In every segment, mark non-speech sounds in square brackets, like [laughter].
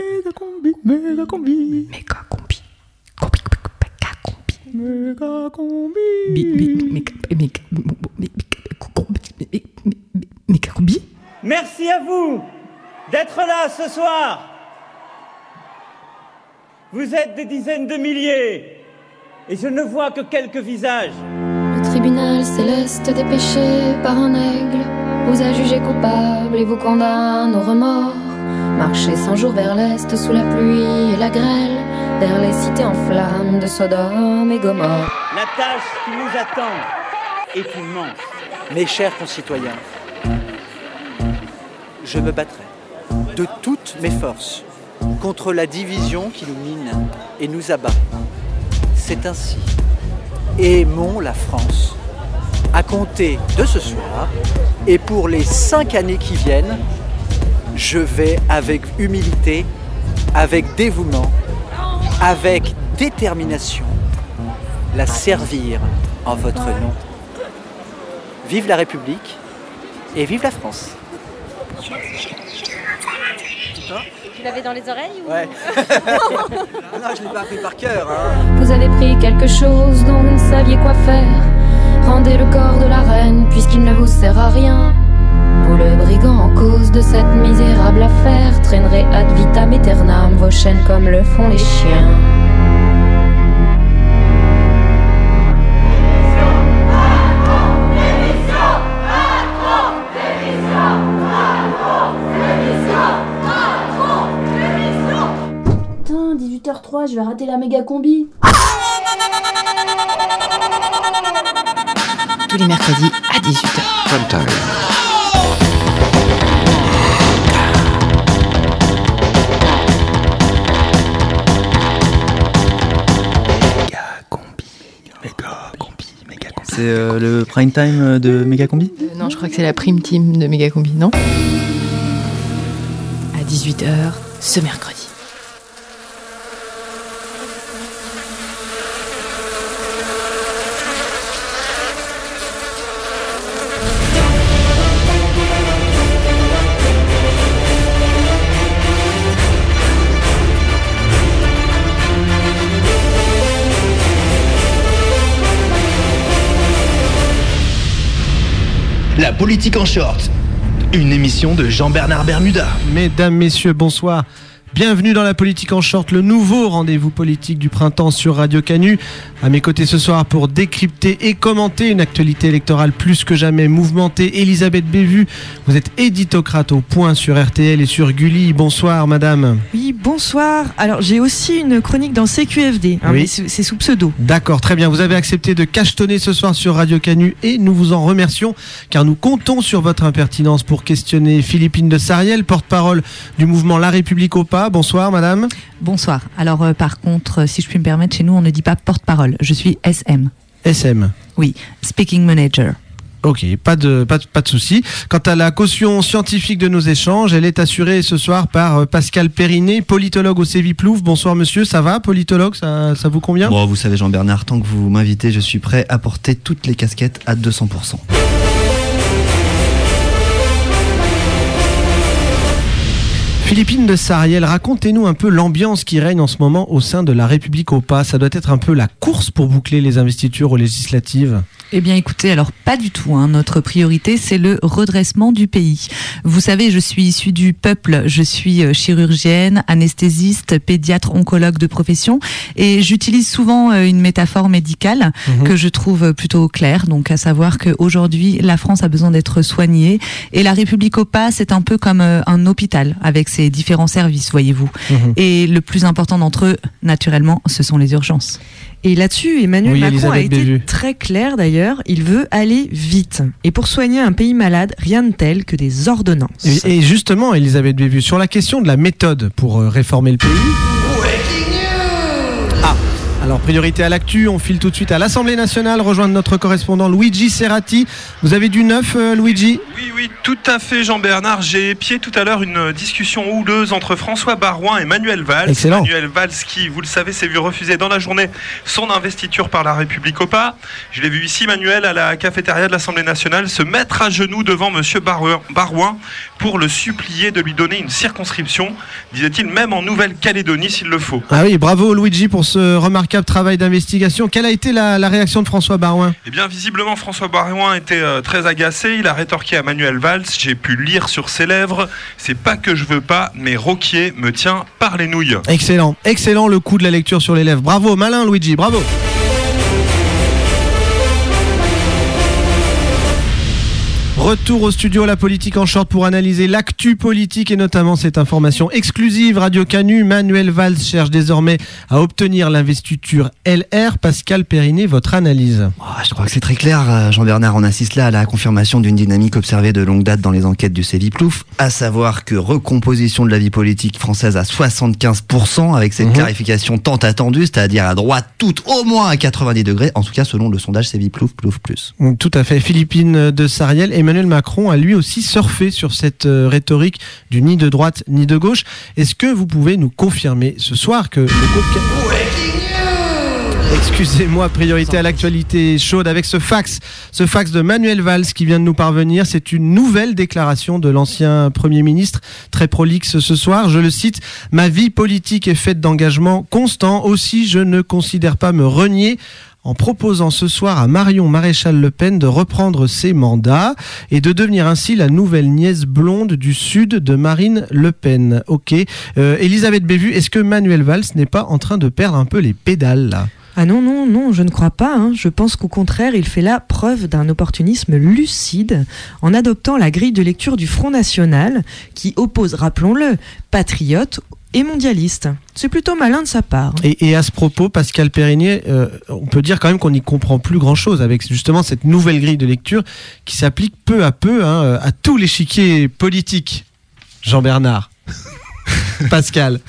méga combi, méga combi, Méga combi. Combi, méga combi. méga combi. Bi- bi- méga- méga- méga- combi. Méga combi. Merci à vous d'être là ce soir. Vous êtes des dizaines de milliers et je ne vois que quelques visages. Le tribunal céleste dépêché par un aigle vous a jugé coupable et vous condamne au remords. Marchez cent jours vers l'est sous la pluie et la grêle, vers les cités en flammes de Sodome et Gomorre. La tâche qui nous attend est immense. Mes chers concitoyens, je me battrai de toutes mes forces contre la division qui nous mine et nous abat. C'est ainsi. Aimons la France. À compter de ce soir et pour les cinq années qui viennent, je vais avec humilité, avec dévouement, avec détermination, la servir en votre nom. Vive la République et vive la France. Tu l'avais dans les oreilles ou... Ouais. [laughs] non, je l'ai pas appris par cœur. Hein. Vous avez pris quelque chose dont vous ne saviez quoi faire. Rendez le corps de la reine puisqu'il ne vous sert à rien. Le brigand en cause de cette misérable affaire traînerez ad vitam aeternam vos chaînes comme le font les chiens. Putain, 18h03, je vais rater la méga combi. Tous les mercredis à 18h. C'est euh, le prime time de méga combi Euh, non, je crois que c'est la prime team de Méga Combi, non? À 18h ce mercredi. La politique en short. Une émission de Jean-Bernard Bermuda. Mesdames, messieurs, bonsoir. Bienvenue dans la politique en short, le nouveau rendez-vous politique du printemps sur Radio Canu. À mes côtés ce soir pour décrypter et commenter une actualité électorale plus que jamais mouvementée. Elisabeth Bévu, vous êtes éditocrate au point sur RTL et sur Gulli. Bonsoir madame. Oui, bonsoir. Alors, j'ai aussi une chronique dans CQFD, hein, Oui. mais c'est c'est sous pseudo. D'accord, très bien. Vous avez accepté de cachetonner ce soir sur Radio Canu et nous vous en remercions car nous comptons sur votre impertinence pour questionner Philippine de Sariel, porte-parole du mouvement La République au pas. Bonsoir madame. Bonsoir. Alors, euh, par contre, euh, si je puis me permettre, chez nous, on ne dit pas porte-parole. Je suis SM. SM. Oui, Speaking Manager. Ok, pas de, pas de, pas de souci. Quant à la caution scientifique de nos échanges, elle est assurée ce soir par euh, Pascal Périnet, politologue au Séviplouf. Bonsoir monsieur, ça va, politologue, ça, ça vous convient? Bon, vous savez Jean-Bernard, tant que vous m'invitez, je suis prêt à porter toutes les casquettes à 200%. Philippine de Sariel, racontez-nous un peu l'ambiance qui règne en ce moment au sein de la République au pas. Ça doit être un peu la course pour boucler les investitures aux législatives. Eh bien, écoutez, alors pas du tout. hein. Notre priorité, c'est le redressement du pays. Vous savez, je suis issue du peuple. Je suis euh, chirurgienne, anesthésiste, pédiatre, oncologue de profession, et j'utilise souvent euh, une métaphore médicale Mhm. que je trouve plutôt claire. Donc, à savoir qu'aujourd'hui, la France a besoin d'être soignée, et la République au pas, c'est un peu comme euh, un hôpital avec ses différents services, voyez-vous. Mhm. Et le plus important d'entre eux, naturellement, ce sont les urgences. Et là-dessus, Emmanuel Oui, Macron a été très clair d'ailleurs. Il veut aller vite. Et pour soigner un pays malade, rien de tel que des ordonnances. Et, et justement, Elisabeth Bévu, sur la question de la méthode pour euh, réformer le pays. Ah, Alors, priorité à l'actu, on file tout de suite à l'Assemblée nationale, rejoindre notre correspondant Luigi Serrati. Vous avez du neuf, euh, Luigi? Oui, oui, tout à fait, Jean-Bernard. J'ai épié tout à l'heure une discussion houleuse entre François Barouin et Manuel Valls. Excellent. Manuel Valls, qui, vous le savez, s'est vu refuser dans la journée son investiture par la République au pas. Je l'ai vu ici, Manuel, à la cafétéria de l'Assemblée nationale, se mettre à genoux devant Monsieur Barouin, Barouin pour le supplier de lui donner une circonscription, disait-il, même en Nouvelle-Calédonie s'il le faut. Ah oui, bravo Luigi pour ce remarquable travail d'investigation. Quelle a été la, la réaction de François Barouin? Eh bien, visiblement, François Barouin était euh, très agacé. Il a rétorqué à Manuel Valls J'ai pu lire sur ses lèvres C'est pas que je veux pas, mais Roquier me tient par les nouilles. Excellent, excellent le coup de la lecture sur les lèvres. Bravo, malin Luigi, bravo. Retour au studio La Politique en Short pour analyser l'actu politique et notamment cette information exclusive Radio Canu. Manuel Valls cherche désormais à obtenir l'investiture LR. Pascal Perinet, votre analyse Oh, je crois que c'est très clair, euh, Jean-Bernard. On assiste là à la confirmation d'une dynamique observée de longue date dans les enquêtes du Céviplouf, à savoir que recomposition de la vie politique française à 75%, avec cette Mhm. clarification tant attendue, c'est-à-dire à droite toute au moins à 90 degrés, en tout cas selon le sondage Céviplouf Plouf Plus. Tout à fait. Philippine de Sariel, Emmanuel Macron a lui aussi surfé sur cette euh, rhétorique du ni de droite ni de gauche. Est-ce que vous pouvez nous confirmer ce soir que. Excusez-moi, priorité à l'actualité chaude avec ce fax, ce fax de Manuel Valls qui vient de nous parvenir. C'est une nouvelle déclaration de l'ancien Premier ministre, très prolixe ce soir. Je le cite, Ma vie politique est faite d'engagement constant. Aussi, je ne considère pas me renier en proposant ce soir à Marion Maréchal Le Pen de reprendre ses mandats et de devenir ainsi la nouvelle nièce blonde du sud de Marine Le Pen. Ok. Euh, Elisabeth Bévu, est-ce que Manuel Valls n'est pas en train de perdre un peu les pédales Ah non, non, non, je ne crois pas. hein. Je pense qu'au contraire, il fait là preuve d'un opportunisme lucide en adoptant la grille de lecture du Front National qui oppose, rappelons-le, patriotes et mondialistes. C'est plutôt malin de sa part. Et, à ce propos, Pascal Perrinier, euh, on peut dire quand même qu'on n'y comprend plus grand-chose avec justement cette nouvelle grille de lecture qui s'applique peu à peu hein, à tous l'échiquier politique. Jean-Bernard. [laughs] Pascal.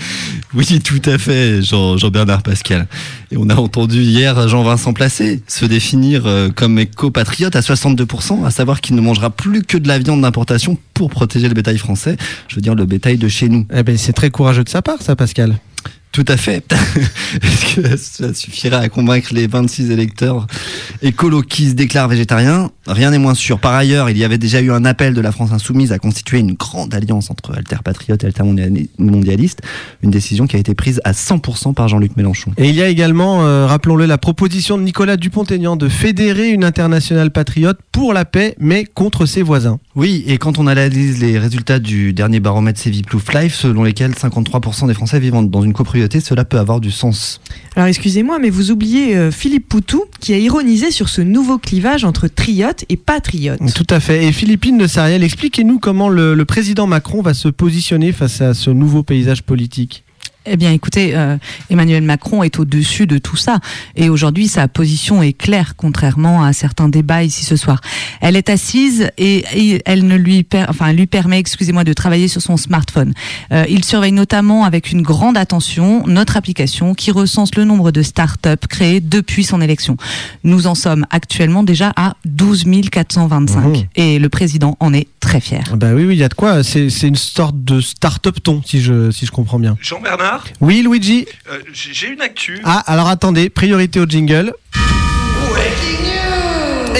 Oui, tout à fait, Jean- Jean-Bernard Pascal. Et on a entendu hier Jean-Vincent Placé se définir euh, comme éco-patriote à 62%, à savoir qu'il ne mangera plus que de la viande d'importation pour protéger le bétail français, je veux dire le bétail de chez nous. Eh ben, c'est très courageux de sa part, ça, Pascal. Tout à fait. [laughs] Est-ce que ça suffira à convaincre les 26 électeurs écolos qui se déclarent végétariens? Rien n'est moins sûr. Par ailleurs, il y avait déjà eu un appel de la France insoumise à constituer une grande alliance entre Alter Patriote et Alter Mondialiste, une décision qui a été prise à 100% par Jean-Luc Mélenchon. Et il y a également, euh, rappelons-le, la proposition de Nicolas Dupont-Aignan de fédérer une internationale patriote pour la paix, mais contre ses voisins. Oui, et quand on analyse les résultats du dernier baromètre Ceviplouf Life, selon lesquels 53% des Français vivant dans une copropriété, cela peut avoir du sens. Alors excusez-moi, mais vous oubliez euh, Philippe Poutou qui a ironisé sur ce nouveau clivage entre triotes et patriotes. Tout à fait. Et Philippine de Sariel, expliquez-nous comment le, le président Macron va se positionner face à ce nouveau paysage politique. Eh bien, écoutez, euh, Emmanuel Macron est au-dessus de tout ça. Et aujourd'hui, sa position est claire, contrairement à certains débats ici ce soir. Elle est assise et, et elle ne lui, per- enfin, elle lui permet, excusez-moi, de travailler sur son smartphone. Euh, il surveille notamment avec une grande attention notre application qui recense le nombre de start-up créées depuis son élection. Nous en sommes actuellement déjà à 12 425. Mmh. Et le président en est très fier. Bah oui, oui, il y a de quoi. C'est c'est une sorte de start-up ton, si je, si je comprends bien. Jean-Bernard, Oui, Luigi euh, j'ai une actu. Ah, alors attendez, priorité au jingle.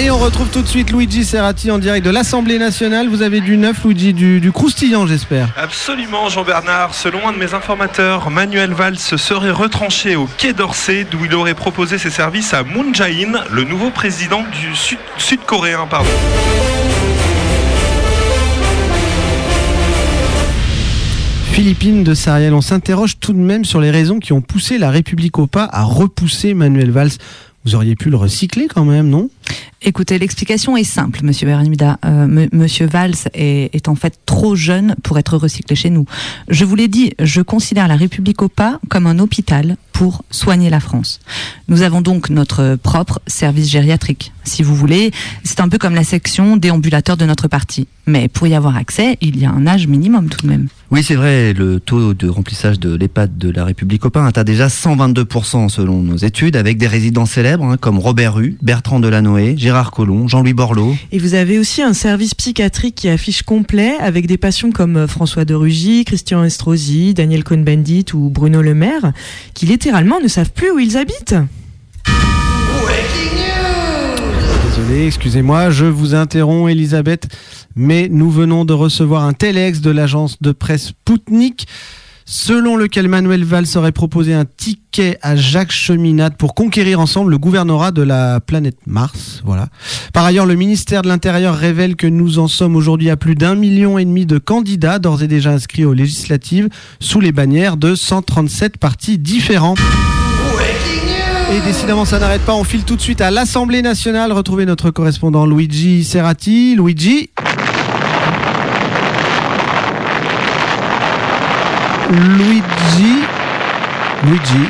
Et on retrouve tout de suite Luigi Serrati en direct de l'Assemblée nationale. Vous avez du neuf, Luigi, du, du croustillant, j'espère. Absolument, Jean-Bernard. Selon un de mes informateurs, Manuel Valls serait retranché au Quai d'Orsay, d'où il aurait proposé ses services à Moon Jae-in, le nouveau président du sud- sud-coréen. pardon. Philippine de Sariel, on s'interroge tout de même sur les raisons qui ont poussé la République au pas à repousser Manuel Valls. Vous auriez pu le recycler quand même, non? Écoutez, l'explication est simple, Monsieur Bermuda. Euh, Monsieur Valls est, en fait trop jeune pour être recyclé chez nous. Je vous l'ai dit, je considère la République au pas comme un hôpital pour soigner la France. Nous avons donc notre propre service gériatrique. Si vous voulez, c'est un peu comme la section déambulateur de notre parti. Mais pour y avoir accès, il y a un âge minimum tout de même. Oui, c'est vrai, le taux de remplissage de l'EHPAD de la République Copain atteint déjà 122% selon nos études, avec des résidents célèbres hein, comme Robert Rue, Bertrand Delanoë, Gérard Collomb, Jean-Louis Borloo. Et vous avez aussi un service psychiatrique qui affiche complet avec des patients comme euh, François de Rugy, Christian Estrosi, Daniel Cohn-Bendit ou Bruno Le Maire qui littéralement ne savent plus où ils habitent. Désolé, excusez-moi, je vous interromps Elisabeth, mais nous venons de recevoir un telex de l'agence de presse Poutnik selon lequel Manuel Valls aurait proposé un ticket à Jacques Cheminade pour conquérir ensemble le gouvernorat de la planète Mars. Voilà. Par ailleurs, le ministère de l'Intérieur révèle que nous en sommes aujourd'hui à plus d'un million et demi de candidats d'ores et déjà inscrits aux législatives sous les bannières de 137 partis différents. Et décidément, ça n'arrête pas. On file tout de suite à l'Assemblée nationale. Retrouver notre correspondant Luigi Serrati. Luigi. Luigi. Luigi.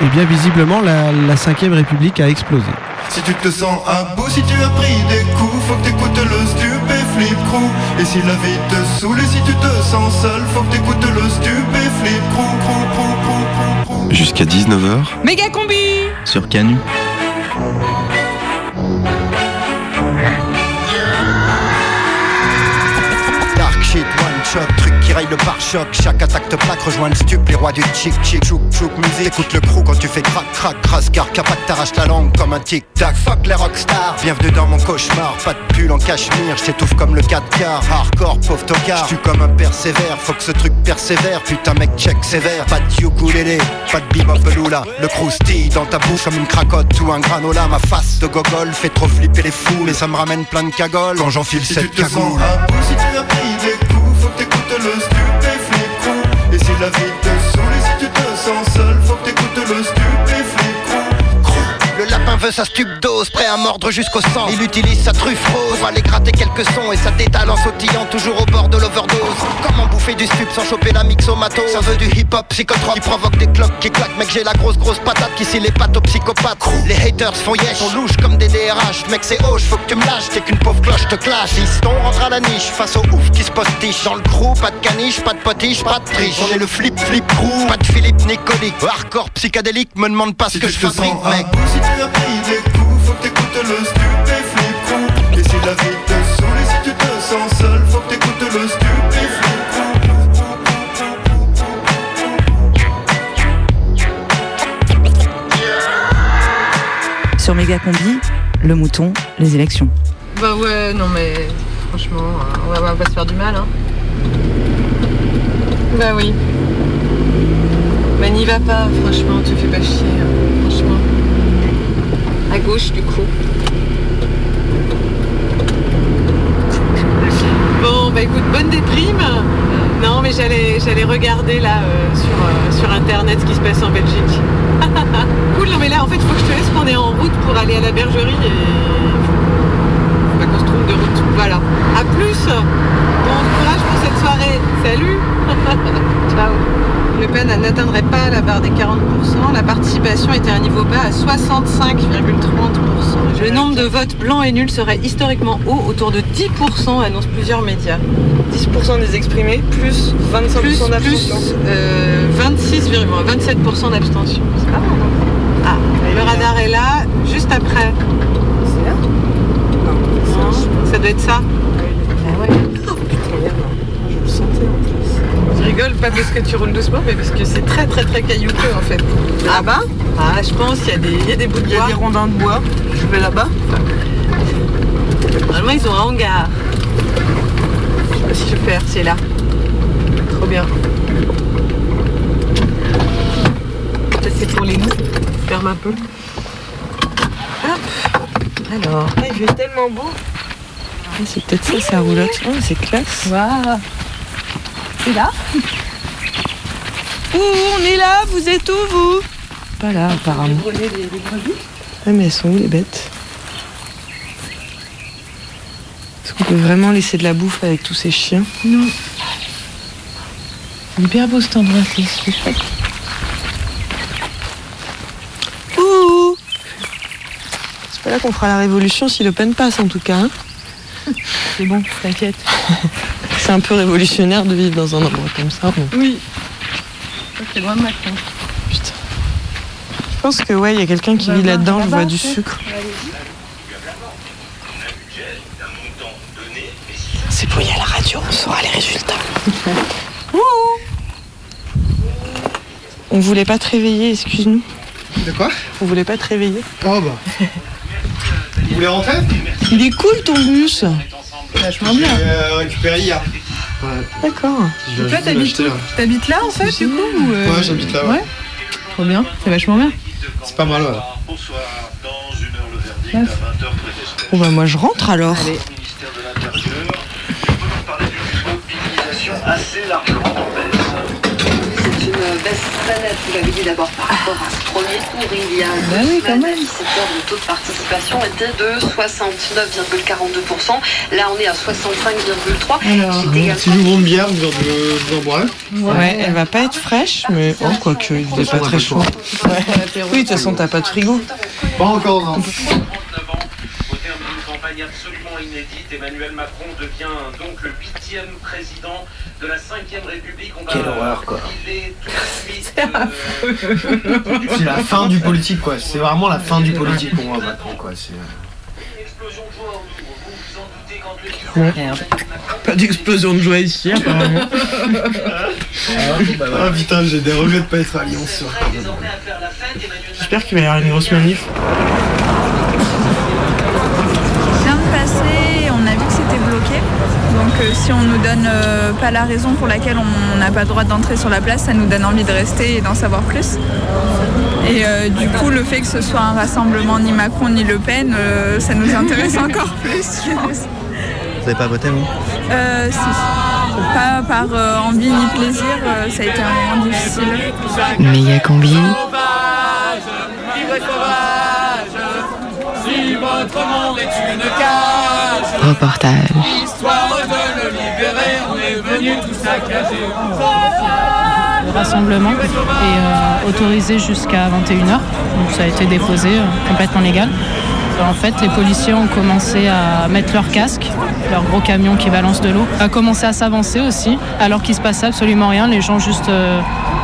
Eh bien, visiblement, la, la 5ème République a explosé. Si tu te sens à bout, si tu as pris des coups, faut que t'écoutes le stupéflip crew. Et si la vie te saoule et si tu te sens seul, faut que t'écoutes le stupéflip crew, crew, crew, crew, crew, crew. Jusqu'à 19h Méga combi sur Canu. Dark shit, one shot, truc raye le pare-choc. Chaque attaque te plaque, rejoint le stup, les rois du chic chic, chouk chouk musique. Écoute le crew quand tu fais crac crac, crasse car capac t'arrache la langue comme un tic tac. Fuck les rockstars, bienvenue dans mon cauchemar. Pas de pull en cachemire, j'étouffe comme le 4 quarts. Hardcore, pauvre tocard, j'tue comme un persévère. Faut que ce truc persévère, putain mec check sévère. Pas de ukulélé, pas de bebop loula. Le croustille dans ta bouche comme une cracotte ou un granola. Ma face de gogol fait trop flipper les fous, mais ça me ramène plein de cagoles quand j'enfile cette cagoule. Le. Et si la vie te saoule et si tu te sens seul, faut que t'écoutes le stupéflip. Le lapin veut sa dose, prêt à mordre jusqu'au sang. Il utilise sa truffe rose pour aller gratter quelques sons et sa détale en sautillant toujours au bord de l'overdose. Comment bouffer du stup sans choper la mixomato Ça veut du hip-hop psychotrope qui provoque des cloques qui claquent. Mec, j'ai la grosse grosse patate qui scie les pattes aux psychopathes. Les haters font yesh, sont louches comme des DRH. Mec, c'est hoche, faut que tu me lâches, t'es qu'une pauvre cloche te clash. Fiston rentre à la niche face au ouf qui se postiche. Dans le crew, pas de caniche, pas de potiche, pas de triche. On est le flip flip crew, pas de Philippe Nicolique. Hardcore psychédélique, me demande pas ce que je fabrique, mec. Des coups, faut que t'écoutes le stupéflip crew. Et si la vie te saoule et si tu te sens seul, faut que t'écoutes le stupéflip crew. Sur Méga Combi, le mouton, les élections. Bah ouais, non mais franchement, euh, on va, on va pas se faire du mal. Hein. Bah oui. Bah n'y va pas, franchement, tu fais pas chier. hein, gauche du coup. Bon bah écoute, bonne déprime. Non mais j'allais j'allais regarder là euh, sur, euh, sur internet ce qui se passe en Belgique. [laughs] cool, non mais là en fait faut que je te laisse qu'on est en route pour aller à la bergerie et qu'on se trompe de route. Voilà. À plus Bon courage pour cette soirée. Salut [laughs] Ciao Le Pen n'atteindrait pas la barre des 40%. La participation était à un niveau bas à 65,30%. Le nombre de votes blancs et nuls serait historiquement haut, autour de 10%, annoncent plusieurs médias. 10% des exprimés, plus 25% Plus, d'abstention. plus euh, 26,27% d'abstention. C'est pas mal, hein Ah, le radar est là, juste après. C'est là Non, ça doit être ça. Ah ouais. Oh putain, merde. Je le sentais en plus. Je rigole pas parce que tu roules doucement, mais parce que c'est très très très caillouteux en fait. Ah bah Ah, je pense qu'il y, a des- il y a des bouts de Il y a bois. des rondins de bois. Je vais là-bas. Normalement, ils ont un hangar. Je sais pas si je peux faire, c'est là. Trop bien. Ça, c'est pour les loups. Ferme un peu. Hop. Alors. Ah, il fait tellement beau. Ah, c'est peut-être ça, sa roulotte. Oh, c'est classe. Waouh. C'est là Ouh, on est là, vous êtes où, vous? Pas là, apparemment. Les, les brebis? Ah, mais elles sont où, les bêtes? Est-ce qu'on peut vraiment laisser de la bouffe avec tous ces chiens? Non. Hyper beau cet endroit, c'est c'est chouette. Ouh C'est pas là qu'on fera la révolution si Le Pen passe en tout cas. hein. C'est bon, t'inquiète. [laughs] C'est un peu révolutionnaire de vivre dans un endroit comme ça. Oui. C'est loin de Macron. Je pense que ouais, il y a quelqu'un qui va vit voir là-dedans, je là-bas, vois du sucre. C'est pour y aller à la radio, on saura les résultats. [laughs] On voulait pas te réveiller, excuse-nous. De quoi? On voulait pas te réveiller. Oh bah. [laughs] Vous voulez rentrer? Il est cool ton bus. Vachement bien. euh, récupéré hier. D'accord. Je Et toi, t'habites. T'habites là en fait, du coup ou, euh, Ouais, j'habite là, ouais. Trop bien, c'est vachement bien. C'est pas mal, ouais. Bon bah moi je rentre alors. assez largement en baisse. C'est une vous l'avez dit d'abord par rapport à ce premier tour il y a deux oui, quand semaines, même. à 17 heures, le taux de participation était de 69,42%. Là on est à 65,3%. C'est également Si j'ouvre une bière, vous en, vous en boirez Ouais, elle va pas être fraîche, mais oh quoique, il est pas très chaud. Ouais. Oui, de toute façon t'as pas de frigo. Pas encore, non. Au terme d'une campagne absolument inédite, Emmanuel Macron devient donc le huitième président de la cinquième République. On va Quelle horreur, quoi. [laughs] euh, C'est la fin du politique, quoi. C'est vraiment la fin du politique pour moi, maintenant, quoi. C'est... Pas d'explosion de joie ici apparemment. Ah putain, j'ai des regrets de pas être à Lyon ce soir. J'espère qu'il va y avoir une grosse manif. Si on nous donne euh, pas la raison pour laquelle on n'a pas le droit d'entrer sur la place, ça nous donne envie de rester et d'en savoir plus. Et euh, du coup, le fait que ce soit un rassemblement ni Macron ni Le Pen, euh, ça nous intéresse [laughs] encore plus, je pense. Vous n'avez pas voté, vous? Euh, si. Pas par euh, envie ni plaisir, euh, ça a été un moment difficile. Méga combi. Si votre monde est une cage, Reportage. On est venu tout saccager. Le rassemblement est euh, autorisé jusqu'à 21h, donc ça a été déposé euh, complètement légal. Euh, En fait, les policiers ont commencé à mettre leurs casques, leurs gros camions qui balancent de l'eau, à commencer à s'avancer aussi, alors qu'il se passait absolument rien. Les gens juste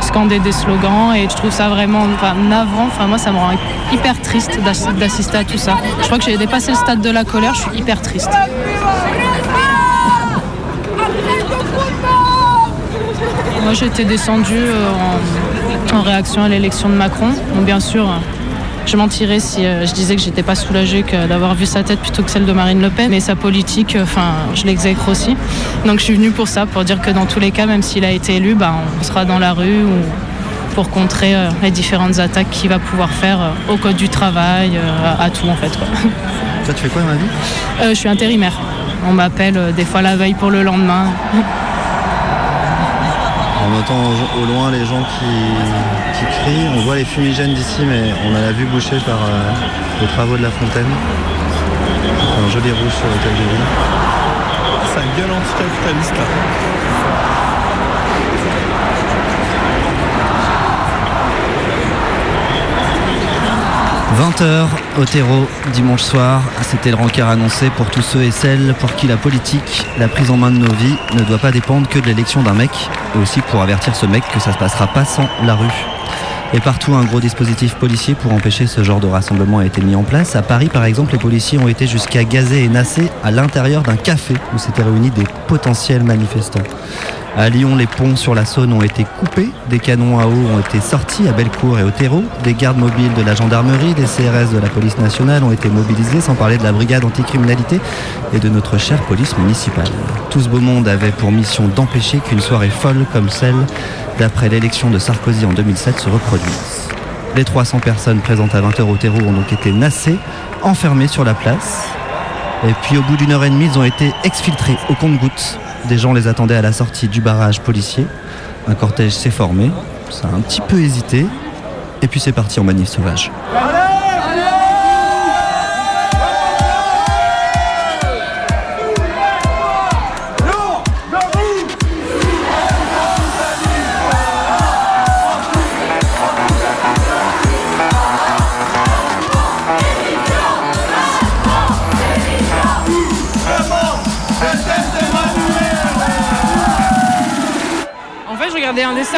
scandaient des slogans et je trouve ça vraiment enfin, navrant. Enfin, moi, ça me rend hyper triste d'ass- d'assister à tout ça. Je crois que j'ai dépassé le stade de la colère, je suis hyper triste. Moi, j'étais descendue euh, en, en réaction à l'élection de Macron. Donc, bien sûr, je mentirais si euh, je disais que j'étais pas soulagée d'avoir vu sa tête plutôt que celle de Marine Le Pen. Mais sa politique, euh, enfin, je l'exècre aussi. Donc, je suis venue pour ça, pour dire que dans tous les cas, même s'il a été élu, bah, on sera dans la rue ou pour contrer les différentes attaques qu'il va pouvoir faire au code du travail, à, tout en fait. quoi. Toi, tu fais quoi dans la vie? Euh, je suis intérimaire. On m'appelle des fois la veille pour le lendemain. On entend au, loin les gens qui, qui crient. On voit les fumigènes d'ici, mais on a la vue bouchée par euh, les travaux de la fontaine. Un joli rouge sur lequel de ville. Ça gueule anticapitaliste là. 20h au terreau dimanche soir, c'était le rencard annoncé pour tous ceux et celles pour qui la politique, la prise en main de nos vies ne doit pas dépendre que de l'élection d'un mec, et aussi pour avertir ce mec que ça se passera pas sans la rue. Et partout, un gros dispositif policier pour empêcher ce genre de rassemblement a été mis en place. À Paris, par exemple, les policiers ont été jusqu'à gazer et nasser à l'intérieur d'un café où s'étaient réunis des potentiels manifestants. À Lyon, les ponts sur la Saône ont été coupés, des canons à eau ont été sortis à Bellecour et au Terreau, des gardes mobiles de la gendarmerie, des CRS de la police nationale ont été mobilisés, sans parler de la brigade anticriminalité et de notre chère police municipale. Tout ce beau monde avait pour mission d'empêcher qu'une soirée folle comme celle d'après l'élection de Sarkozy en 2007 se reproduise. Les 300 personnes présentes à 20h au terreau ont donc été nassées, enfermées sur la place. Et puis au bout d'une heure et demie, ils ont été exfiltrés au compte-gouttes. Des gens les attendaient à la sortie du barrage policier. Un cortège s'est formé, ça a un petit peu hésité, et puis c'est parti en manif sauvage.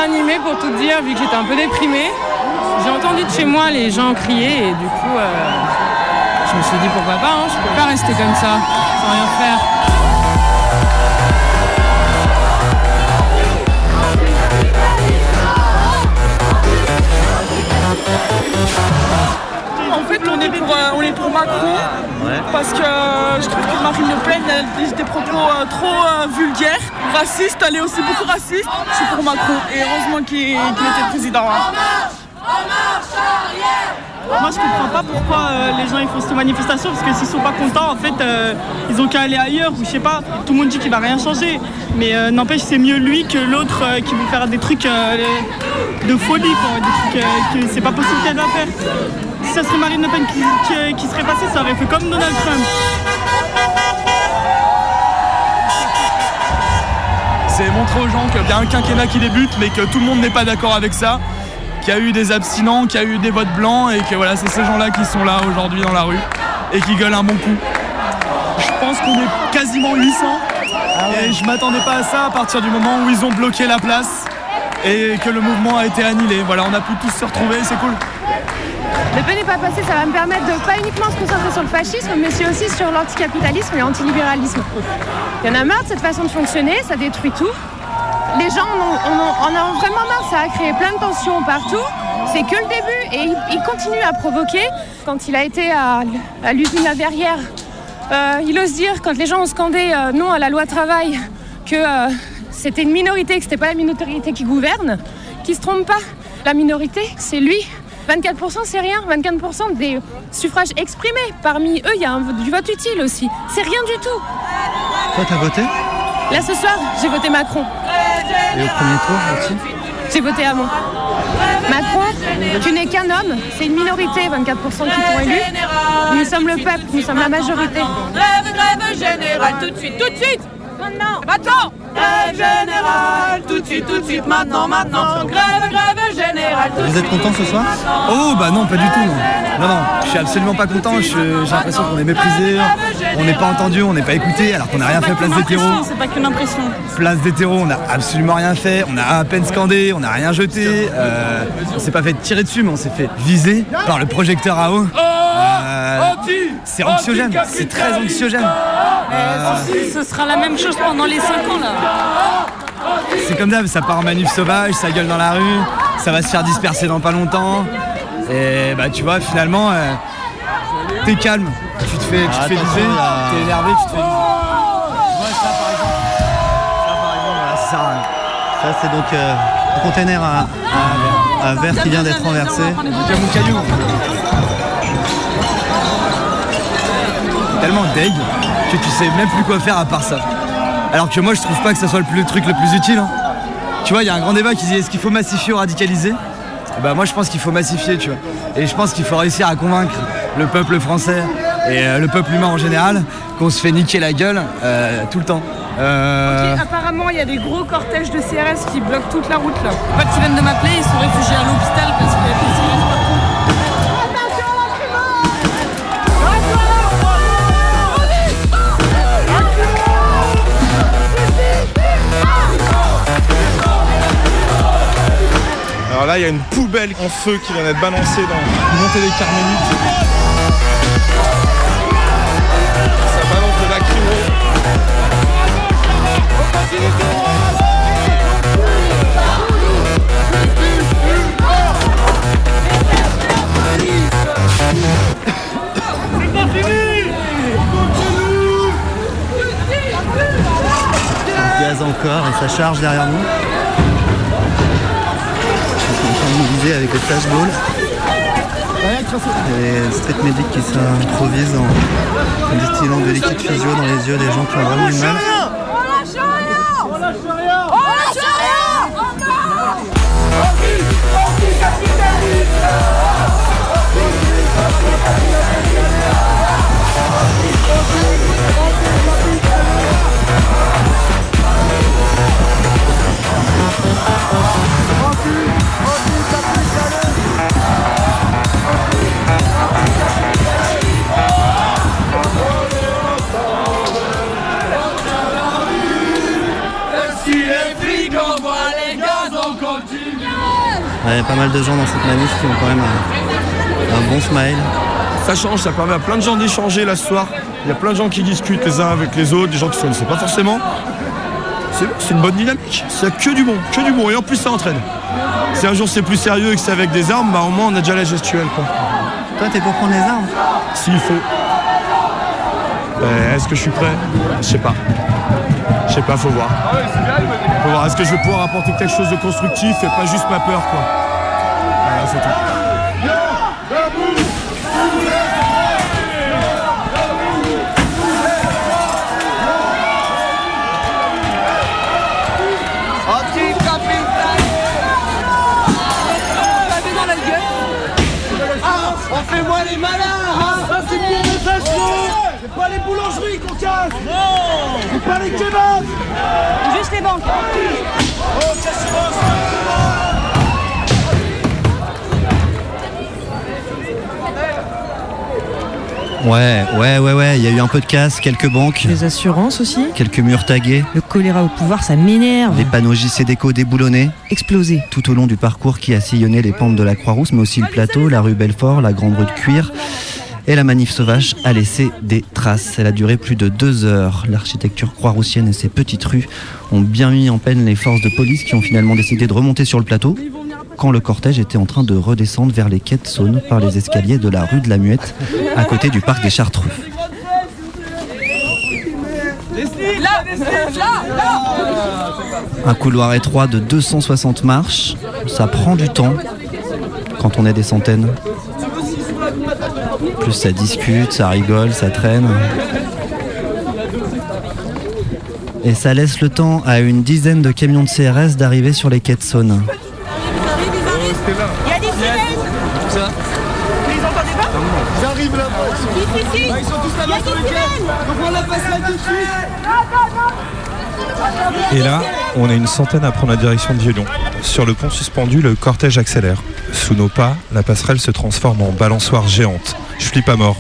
Animé pour tout dire, vu que j'étais un peu déprimée. J'ai entendu de chez moi les gens crier et du coup, euh, je me suis dit pourquoi pas, hein, je peux pas rester comme ça, sans rien faire. En fait, on est pour, euh, on est pour Macron parce que euh, je trouve que Marine Le Pen elle dit des propos euh, trop euh, vulgaires, racistes. Elle est aussi beaucoup raciste. Je suis pour Macron et heureusement qu'il était président. hein. Moi, je comprends pas pourquoi euh, les gens ils font cette manifestation parce que s'ils sont pas contents, en fait, euh, ils ont qu'à aller ailleurs ou je sais pas. Tout le monde dit qu'il va rien changer, mais euh, n'empêche, c'est mieux lui que l'autre euh, qui veut faire des trucs euh, de folie, quoi, des trucs euh, que c'est pas possible qu'elle va faire. Si ça serait Marine Le Pen qui, qui- qui serait passée, ça aurait fait comme Donald Trump. C'est montrer aux gens qu'il y a un quinquennat qui débute, mais que tout le monde n'est pas d'accord avec ça, qu'il y a eu des abstinents, qu'il y a eu des votes blancs, et que voilà, c'est ces gens-là qui sont là aujourd'hui dans la rue et qui gueulent un bon coup. Je pense qu'on est quasiment 800, et je m'attendais pas à ça à partir du moment où ils ont bloqué la place et que le mouvement a été annihilé. Voilà, on a pu tous se retrouver, c'est cool. Le n'est pas passé, ça va me permettre de pas uniquement se concentrer sur le fascisme, mais aussi sur l'anticapitalisme et l'antilibéralisme. Il y en a marre de cette façon de fonctionner, ça détruit tout. Les gens en ont, en ont- en ont vraiment marre, ça a créé plein de tensions partout. C'est que le début et il, continue à provoquer. Quand il a été à, à l'usine La Verrière, euh, il ose dire, quand les gens ont scandé euh, non à la loi travail, que euh, c'était une minorité, que c'était pas la minorité qui gouverne, qui se trompe pas. La minorité, c'est lui. 24% c'est rien, 24% des suffrages exprimés. Parmi eux, il y a un vote- du vote utile aussi. C'est rien du tout. Toi, t'as voté? Là ce soir, j'ai voté Macron. Et au premier tour aussi J'ai voté Hamon. Macron, tu n'es qu'un homme, c'est une minorité, 24% qui t'ont élu. Nous sommes le peuple, nous sommes la majorité. Grève, grève générale, tout de suite, tout de suite Maintenant Maintenant Grève générale, tout de suite, tout de suite, maintenant, maintenant Grève, grève générale, tout Vous êtes content ce soir Oh bah non pas du tout non. Non non, je suis absolument pas content, j'ai l'impression qu'on est méprisé, on n'est pas entendu, on n'est pas écouté alors qu'on n'a rien fait place des terreaux. C'est pas qu'une impression. Place des terreaux, on n'a absolument rien fait, on a à peine scandé, on n'a rien jeté, euh, on s'est pas fait tirer dessus mais on s'est fait viser par le projecteur à eau. Euh, c'est anxiogène, c'est très anxiogène. Euh, Ce sera la même chose pendant les 5 ans là. c'est comme d'hab, ça part en manif sauvage, ça gueule dans la rue, ça va se faire disperser dans pas longtemps. Et bah tu vois finalement euh, t'es calme, tu te fais, tu te Ah, fais viser, t'es énervé, tu te fais viser. Voilà, ça, euh, Ça, c'est donc euh, un container à, à- à verre qui vient d'être renversé. Mon caillou. Tellement deg que tu sais même plus quoi faire à part ça. Alors que moi je trouve pas que ça soit le, truc le plus utile. hein. Tu vois, il y a un grand débat qui dit est-ce qu'il faut massifier ou radicaliser? Et Bah moi je pense qu'il faut massifier, tu vois. Et je pense qu'il faut réussir à convaincre le peuple français et euh, le peuple humain en général qu'on se fait niquer la gueule euh, tout le temps. Euh, Apparemment, il y a des gros cortèges de CRS qui bloquent toute la route là. Fait, ils viennent de m'appeler, ils sont réfugiés à l'hôpital parce qu'il Alors là, il y a une poubelle en feu qui vient d'être balancée dans montée des Carmélites. Ça balance de la. Gaz encore et ça charge derrière nous. avec des flashballs. Des street medics qui s'improvisent en, en distillant de liquide physio dans les yeux des gens qui ont vraiment du mal. Il y a pas mal de gens dans cette manif qui ont quand même un, un bon smile. Ça change, ça permet à plein de gens d'échanger là ce soir. Il y a plein de gens qui discutent les uns avec les autres, des gens qui ne se connaissaient pas forcément. C'est c'est une bonne dynamique. C'est que du bon, que du bon. Et en plus, ça entraîne. Si un jour c'est plus sérieux et que c'est avec des armes, bah au moins on a déjà la gestuelle. Quoi. Toi, t'es pour prendre les armes? S'il faut. Euh, Est-ce que je suis prêt? Je sais pas. Je sais pas, faut voir. Faut voir. Est-ce que je vais pouvoir apporter quelque chose de constructif et pas juste ma peur, quoi? Voilà, c'est tout. Ah les malins hein Ça c'est pour les fachos C'est pas les Non les kebabs Juste les banques Oh Ouais, ouais, ouais, ouais. Il y a eu un peu de casse, quelques banques, Les assurances aussi. quelques murs tagués, Le choléra au pouvoir, ça m'énerve. des panneaux JC Déco déboulonnés. Explosé. Tout au long du parcours qui a sillonné les pentes de la Croix-Rousse, mais aussi le plateau, la rue Belfort, la grande rue de Cuir. Et la manif sauvage a laissé des traces. Elle a duré plus de deux heures. L'architecture croix-roussienne et ses petites rues ont bien mis en peine les forces de police qui ont finalement décidé de remonter sur le plateau quand le cortège était en train de redescendre vers les quais de Saône par les escaliers de la rue de la Muette, à côté du parc des Chartreux. Un couloir étroit de 260 marches, ça prend du temps quand on est des centaines. Plus ça discute, ça rigole, ça traîne. Et ça laisse le temps à une dizaine de camions de CRS d'arriver sur les quais de Saône. Il y a des sirènes Ça Vous les entendez pas là-bas. Si, si, si Bah, ils sont tous là-bas sur des le quai. sirènes Donc on la passe là tout de suite. Et là, on est une centaine à prendre la direction de Violon. Sur le pont suspendu, le cortège accélère. Sous nos pas, la passerelle se transforme en balançoire géante. Je flippe à mort.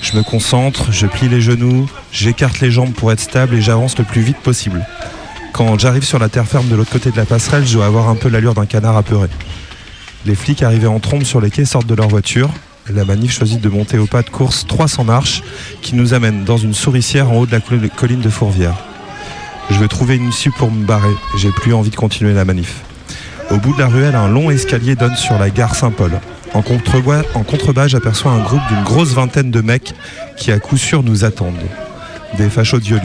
Je me concentre, je plie les genoux, j'écarte les jambes pour être stable et j'avance le plus vite possible. Quand j'arrive sur la terre ferme de l'autre côté de la passerelle, je dois avoir un peu l'allure d'un canard apeuré. Les flics arrivés en trombe sur les quais sortent de leur voiture. La manif choisit de monter au pas de course 300 marches qui nous amène dans une souricière en haut de la col- colline de Fourvière. Je veux trouver une issue pour me barrer. J'ai plus envie de continuer la manif. Au bout de la ruelle, un long escalier donne sur la gare Saint-Paul. En, contrebas, j'aperçois un groupe d'une grosse vingtaine de mecs qui à coup sûr nous attendent. Des fachos de.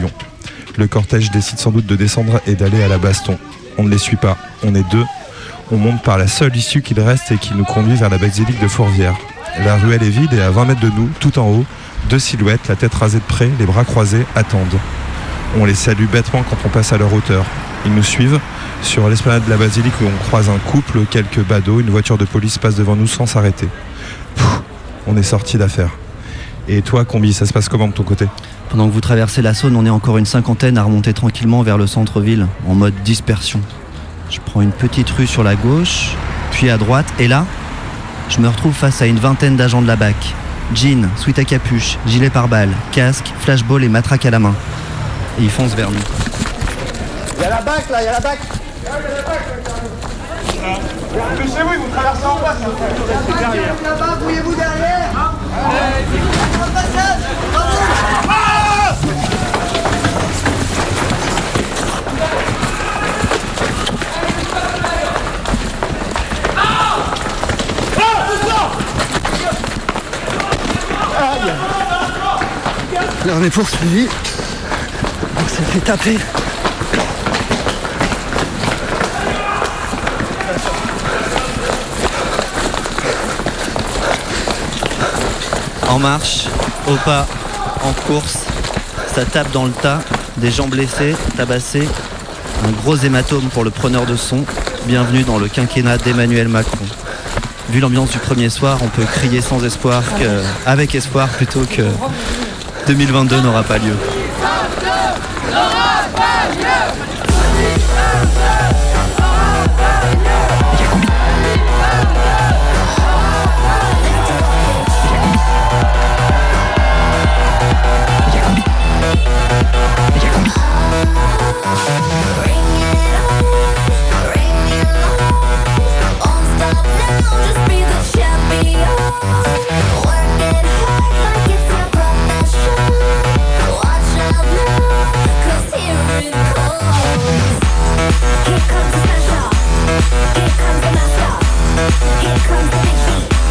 Le cortège décide sans doute de descendre et d'aller à la baston. On ne les suit pas. On est deux. On monte par la seule issue qu'il reste et qui nous conduit vers la basilique de Fourvière. La ruelle est vide et à 20 mètres de nous, tout en haut, deux silhouettes, la tête rasée de près, les bras croisés, attendent. On les salue bêtement quand on passe à leur hauteur. Ils nous suivent. Sur l'esplanade de la basilique, où on croise un couple, quelques badauds, une voiture de police passe devant nous sans s'arrêter. On est sorti d'affaire. Et toi, Combi, ça se passe comment de ton côté? Pendant que vous traversez la Saône, on est encore une cinquantaine à remonter tranquillement vers le centre-ville, en mode dispersion. Je prends une petite rue sur la gauche, puis à droite, et là, je me retrouve face à une vingtaine d'agents de la BAC. Jean, sweat à capuche, gilet pare-balles, casque, flashball et matraque à la main. Et ils foncent vers nous. Il y a la bac là, il y a la bac Dépêchez-vous, ils vont traverser en face. Restez derrière. Là-bas, brouillez-vous derrière. Là, on est poursuivi. Fait taper. En marche, au pas, en course, ça tape dans le tas, des gens blessés, tabassés, un gros hématome pour le preneur de son. Bienvenue dans le quinquennat d'Emmanuel Macron. Vu l'ambiance du premier soir, on peut crier sans espoir que, avec espoir plutôt que 2022 n'aura pas lieu. 아!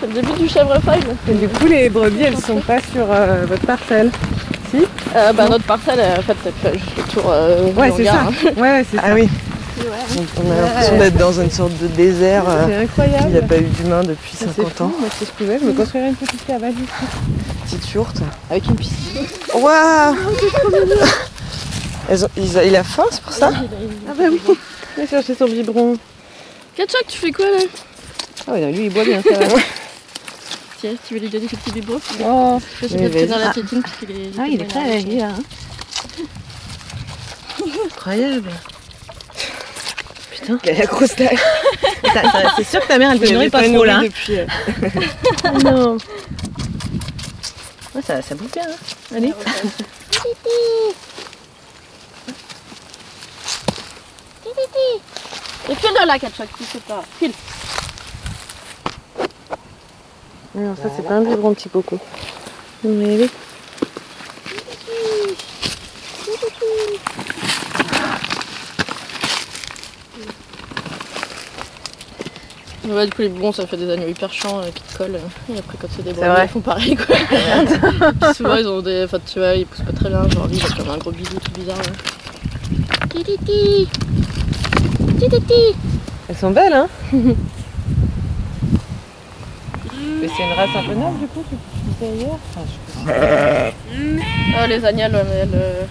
C'est le début du chèvrefeuille. Et du coup, les brebis, elles sont pas sur euh, votre parcelle. Si? Euh, bah, notre parcelle, en fait, elle fait juste le tour euh, Ouais, c'est ça. hein. Ouais, ouais, c'est ça. Ah oui. Ouais. Donc on a l'impression d'être dans une sorte de désert. euh, C'est incroyable. Il n'y a pas eu d'humain depuis Ça, c'est 50 fou. ans. Moi, si je pouvais, je me construirais une petite cabane ici. Petite yourte. Avec une piscine. Waouh [laughs] Elles ont- ils a- Il a faim, c'est pour ça? Ah bah oui. Va chercher son biberon. Ketchup, tu fais quoi là Ah ouais, lui, il boit bien, ça. [laughs] Tiens, tu veux lui donner ce petit biberon Oh, Je sais mais pas dans vas-y. la tétine parce qu'il est. Ah, il est prêt, il est là. hein. [laughs] Incroyable. Putain, il a la grosse taille. [laughs] C'est sûr que ta mère, elle te nourrit pas trop là. depuis, euh. Non. Ouais, ça, ça bouffe bien. Hein. Allez. Et file-le là, Ketchup, tu sais pas. File. Non, ça, c'est pas un biberon, petit coco. Mais allez. Ouais, du coup, les biberons, ça fait des agneaux hyper chiants euh, qui te collent. euh, Et après, quand c'est des vrai. ils font pareil quoi. [laughs] Puis souvent, ils ont des. Enfin, tu vois, ils poussent pas très bien. Genre, lui, il a comme un gros bidou tout bizarre. ouais. Elles sont belles, hein [laughs] Mais c'est une race un peu neuve, du coup, tu tu disais hier Enfin, je. Ah, les agnelles, ouais, mais elles. euh,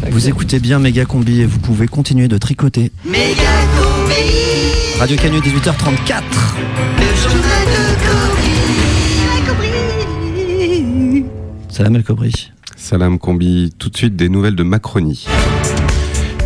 [laughs] Vous écoutez bien Méga Combi et vous pouvez continuer de tricoter. Radio Canu 18h34. Salam El Kobri. Salam Combi, tout de suite des nouvelles de Macronie.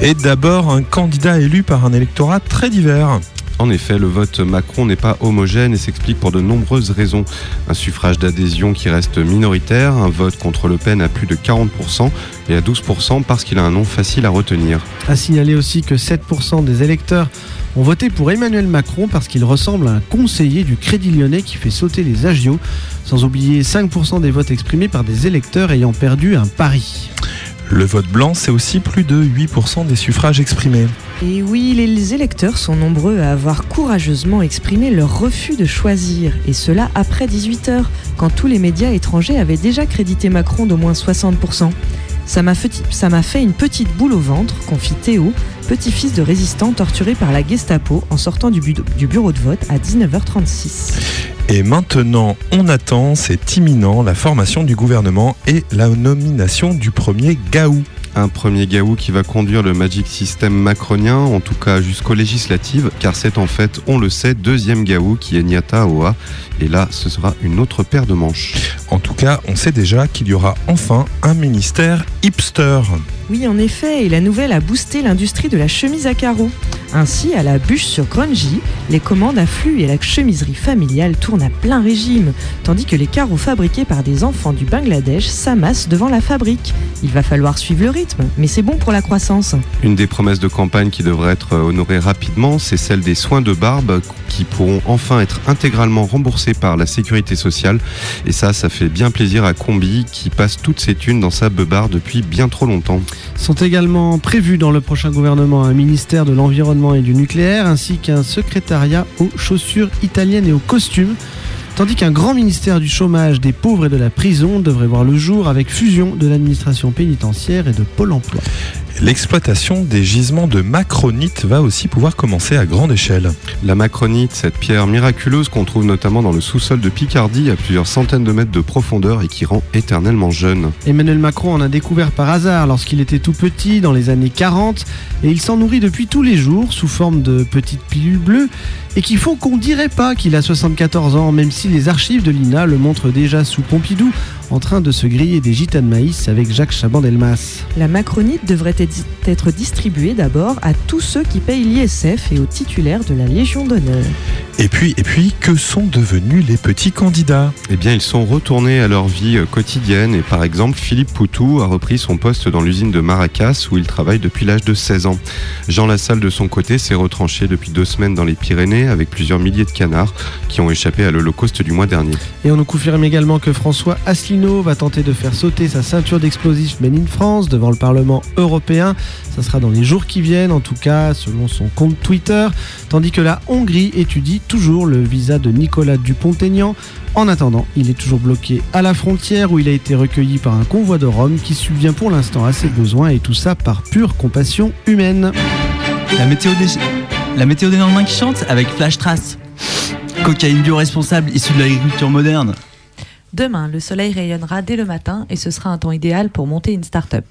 Et d'abord, un candidat élu par un électorat très divers. En effet, le vote Macron n'est pas homogène et s'explique pour de nombreuses raisons. Un suffrage d'adhésion qui reste minoritaire, un vote contre Le Pen à plus de 40% et à 12% parce qu'il a un nom facile à retenir. À signaler aussi que 7% des électeurs ont voté pour Emmanuel Macron parce qu'il ressemble à un conseiller du Crédit Lyonnais qui fait sauter les agios, sans oublier 5% des votes exprimés par des électeurs ayant perdu un pari. Le vote blanc, c'est aussi plus de 8% des suffrages exprimés. Et oui, les électeurs sont nombreux à avoir courageusement exprimé leur refus de choisir, et cela après 18h, quand tous les médias étrangers avaient déjà crédité Macron d'au moins 60%. Ça m'a fait, une petite boule au ventre, confie Théo, petit-fils de résistant torturé par la Gestapo en sortant du bureau de vote à 19h36. Et maintenant, on attend, c'est imminent, la formation du gouvernement et la nomination du premier Gaou. Un premier Gaou qui va conduire le Magic System macronien, en tout cas jusqu'aux législatives, car c'est en fait, on le sait, deuxième Gaou qui est Niata Oa. Et là, ce sera une autre paire de manches. En tout cas, on sait déjà qu'il y aura enfin un ministère hipster. Oui, en effet, et la nouvelle a boosté l'industrie de la chemise à carreaux. Ainsi, à la bûche sur Grungy, les commandes affluent et la chemiserie familiale tourne à plein régime, tandis que les carreaux fabriqués par des enfants du Bangladesh s'amassent devant la fabrique. Il va falloir suivre le rythme, mais c'est bon pour la croissance. Une des promesses de campagne qui devrait être honorée rapidement, c'est celle des soins de barbe qui pourront enfin être intégralement remboursés par la sécurité sociale. Et ça, ça fait bien plaisir à Combi qui passe toutes ses thunes dans sa beubare depuis bien trop longtemps. Sont également prévus dans le prochain gouvernement un ministère de l'Environnement et du Nucléaire ainsi qu'un secrétariat aux chaussures italiennes et aux costumes. Tandis qu'un grand ministère du chômage, des pauvres et de la prison devrait voir le jour avec fusion de l'administration pénitentiaire et de Pôle emploi. L'exploitation des gisements de macronite va aussi pouvoir commencer à grande échelle. La macronite, cette pierre miraculeuse qu'on trouve notamment dans le sous-sol de Picardie à plusieurs centaines de mètres de profondeur et qui rend éternellement jeune. Emmanuel Macron en a découvert par hasard lorsqu'il était tout petit dans les années 40 et il s'en nourrit depuis tous les jours sous forme de petites pilules bleues et qui font qu'on dirait pas qu'il a 74 ans même si les archives de l'INA le montrent déjà sous Pompidou en train de se griller des gitas de maïs avec Jacques Chaban-Delmas. La macronite devrait être distribuée d'abord à tous ceux qui payent l'ISF et aux titulaires de la Légion d'honneur. Et puis, et puis, que sont devenus les petits candidats? Eh bien, ils sont retournés à leur vie quotidienne et par exemple, Philippe Poutou a repris son poste dans l'usine de Maracas où il travaille depuis l'âge de 16 ans. Jean Lassalle, de son côté, s'est retranché depuis deux semaines dans les Pyrénées avec plusieurs milliers de canards qui ont échappé à l'Holocauste du mois dernier. Et on nous confirme également que François Asselineau va tenter de faire sauter sa ceinture d'explosifs Made in France devant le Parlement européen. Ça sera dans les jours qui viennent, en tout cas selon son compte Twitter. Tandis que la Hongrie étudie toujours le visa de Nicolas Dupont-Aignan. En attendant, il est toujours bloqué à la frontière où il a été recueilli par un convoi de Rome qui subvient pour l'instant à ses besoins et tout ça par pure compassion humaine. La météo des, la météo des lendemains qui chante avec Flash Trace. Cocaïne bio-responsable issue de l'agriculture moderne. Demain, le soleil rayonnera dès le matin et ce sera un temps idéal pour monter une start-up.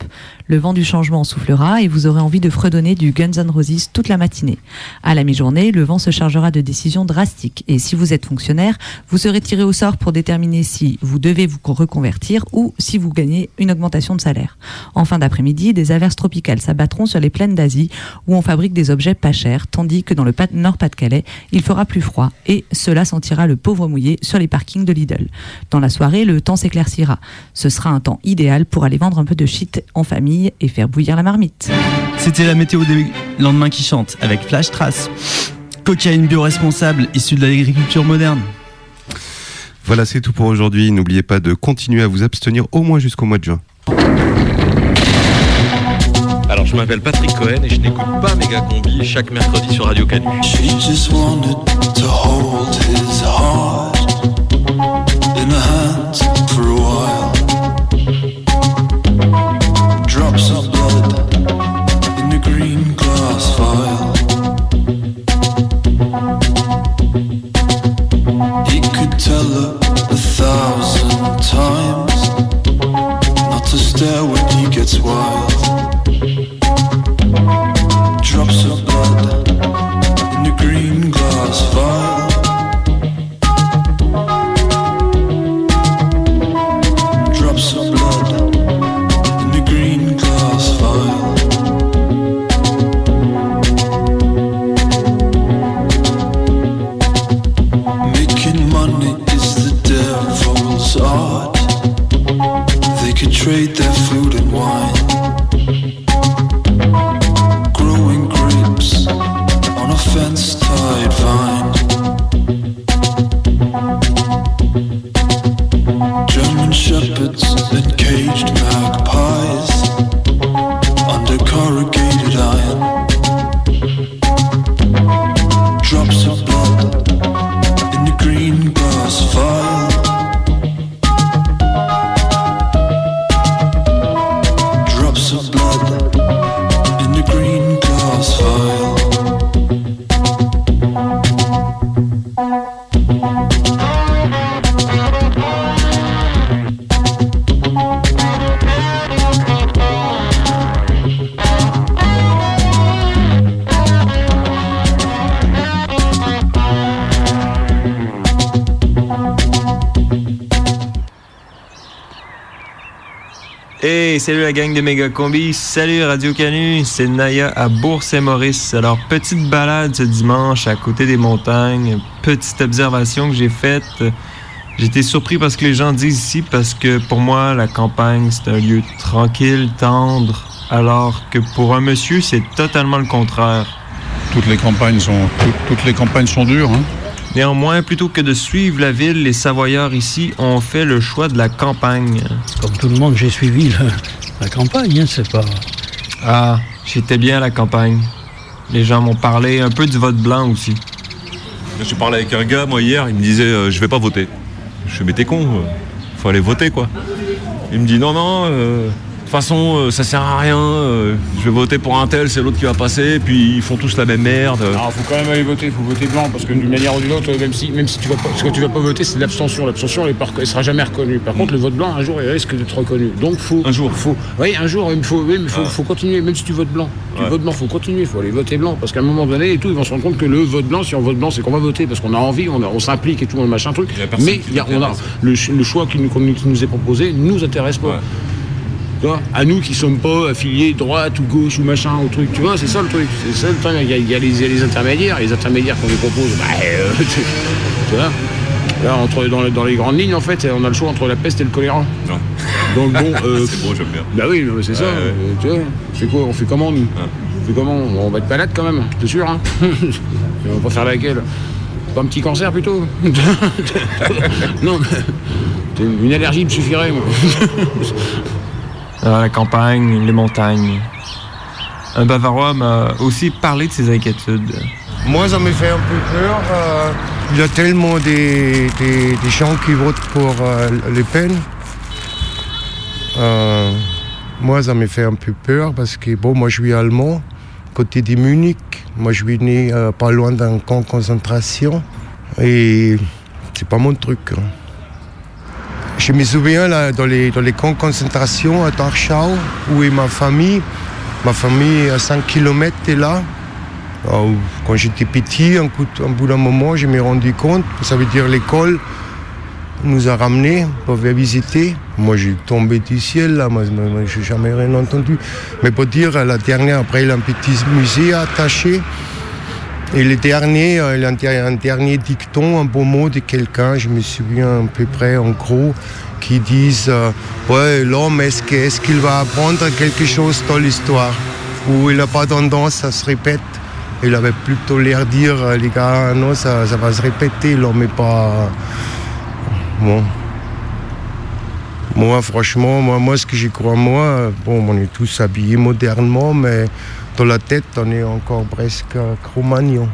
Le vent du changement soufflera et vous aurez envie de fredonner du Guns N' Roses toute la matinée. À la mi-journée, le vent se chargera de décisions drastiques et si vous êtes fonctionnaire, vous serez tiré au sort pour déterminer si vous devez vous reconvertir ou si vous gagnez une augmentation de salaire. En fin d'après-midi, des averses tropicales s'abattront sur les plaines d'Asie où on fabrique des objets pas chers, tandis que dans le Nord-Pas-de-Calais, il fera plus froid et cela sentira le pauvre mouillé sur les parkings de Lidl. Dans la soirée, le temps s'éclaircira. Ce sera un temps idéal pour aller vendre un peu de shit en famille et faire bouillir la marmite. C'était la météo des lendemains qui chante avec Flash Trace. Cocaïne bio-responsable issue de l'agriculture moderne. Voilà, c'est tout pour aujourd'hui. N'oubliez pas de continuer à vous abstenir au moins jusqu'au mois de juin. Alors, je m'appelle Patrick Cohen et je n'écoute pas Méga Combi chaque mercredi sur Radio Canu. this. Salut la gang de Méga Combi, salut Radio Canu, c'est Naya à Bourg-Saint-Maurice. Alors, petite balade ce dimanche à côté des montagnes, petite observation que j'ai faite. J'étais surpris parce que les gens disent ici, parce que pour moi, la campagne, c'est un lieu tranquille, tendre, alors que pour un monsieur, c'est totalement le contraire. Toutes les campagnes sont, toutes, toutes les campagnes sont dures. Hein. Néanmoins, plutôt que de suivre la ville, les Savoyards ici ont fait le choix de la campagne. Comme tout le monde, j'ai suivi le- la campagne, hein, c'est pas. Ah, j'étais bien à la campagne. Les gens m'ont parlé un peu du vote blanc aussi. J'ai parlé avec un gars, moi, hier, il me disait euh, je vais pas voter. Je me mais t'es con, euh, faut aller voter, quoi. Il me dit non, non, euh, façon, euh, ça sert à rien. euh, je vais voter pour un tel, c'est l'autre qui va passer. Puis ils font tous la même merde. Alors, faut quand même aller voter, faut voter blanc, parce que d'une manière ou d'une autre, même si, même si tu vas pas, ce que tu vas pas voter, c'est de l'abstention. L'abstention, elle, elle sera jamais reconnue. Par contre, le vote blanc, un jour, il risque d'être reconnu. Donc, faut. Un jour. Faut, oui, un jour, il faut, faut, Ah. faut continuer, même si tu votes blanc. Tu Ouais. votes blanc, faut continuer, faut aller voter blanc, parce qu'à un moment donné, et tout, ils vont se rendre compte que le vote blanc, si on vote blanc, c'est qu'on va voter, parce qu'on a envie, on, on s'implique et tout, on machin truc. Mais il y a, on a, le choix qui nous, qui nous est proposé nous intéresse pas. Tu vois, à nous qui sommes pas affiliés droite ou gauche ou machin au truc, tu vois, c'est ça le truc. C'est ça le truc. Il y a, il y a les, intermédiaires, les intermédiaires qu'on nous propose, bah, euh, tu, [laughs] tu vois. Là, entre, dans, dans les grandes lignes, en fait, on a le choix entre la peste et le choléra. Donc bon. [laughs] euh, c'est beau, j'aime bien. Bah oui, non, mais c'est ça. Ouais, euh, tu vois, on fait quoi On fait comment nous On fait comment? On va être malade quand même, t'es sûr hein [laughs] On va pas faire laquelle Pas un petit cancer plutôt? Non, mais une allergie me suffirait. moi. La campagne, les montagnes. Un Bavarois m'a aussi parlé de ses inquiétudes. Moi, ça me fait un peu peur. euh, il y a tellement des gens qui votent pour euh, Le Pen. Euh, moi, ça me fait un peu peur parce que, bon, moi, je suis allemand, côté de Munich. Moi, je suis né euh, pas loin d'un camp de concentration. Et c'est pas mon truc. hein. Je me souviens, là, dans les, les camps de concentration à Dachau, où est ma famille. Ma famille à 5 km est là. Alors, quand j'étais petit, un, coup, un bout d'un moment, je me suis rendu compte, ça veut dire l'école nous a ramenés pour venir visiter. Moi, j'ai tombé du ciel, là, moi, j'ai jamais rien entendu. Mais pour dire, la dernière, après, il y a un petit musée attaché. Et le dernier, euh, dernier dicton, un beau mot de quelqu'un, je me souviens à peu près en gros, qui disent euh, Ouais, l'homme, est-ce qu'il va apprendre quelque chose dans l'histoire? Ou il n'a pas tendance, ça se répète Il avait plutôt l'air de dire euh, Les gars, non, ça, ça va se répéter, l'homme n'est pas. Bon. Moi, franchement, moi, moi ce que j'y crois, moi, bon, on est tous habillés modernement, mais dans la tête, on est encore presque Cro-Magnon.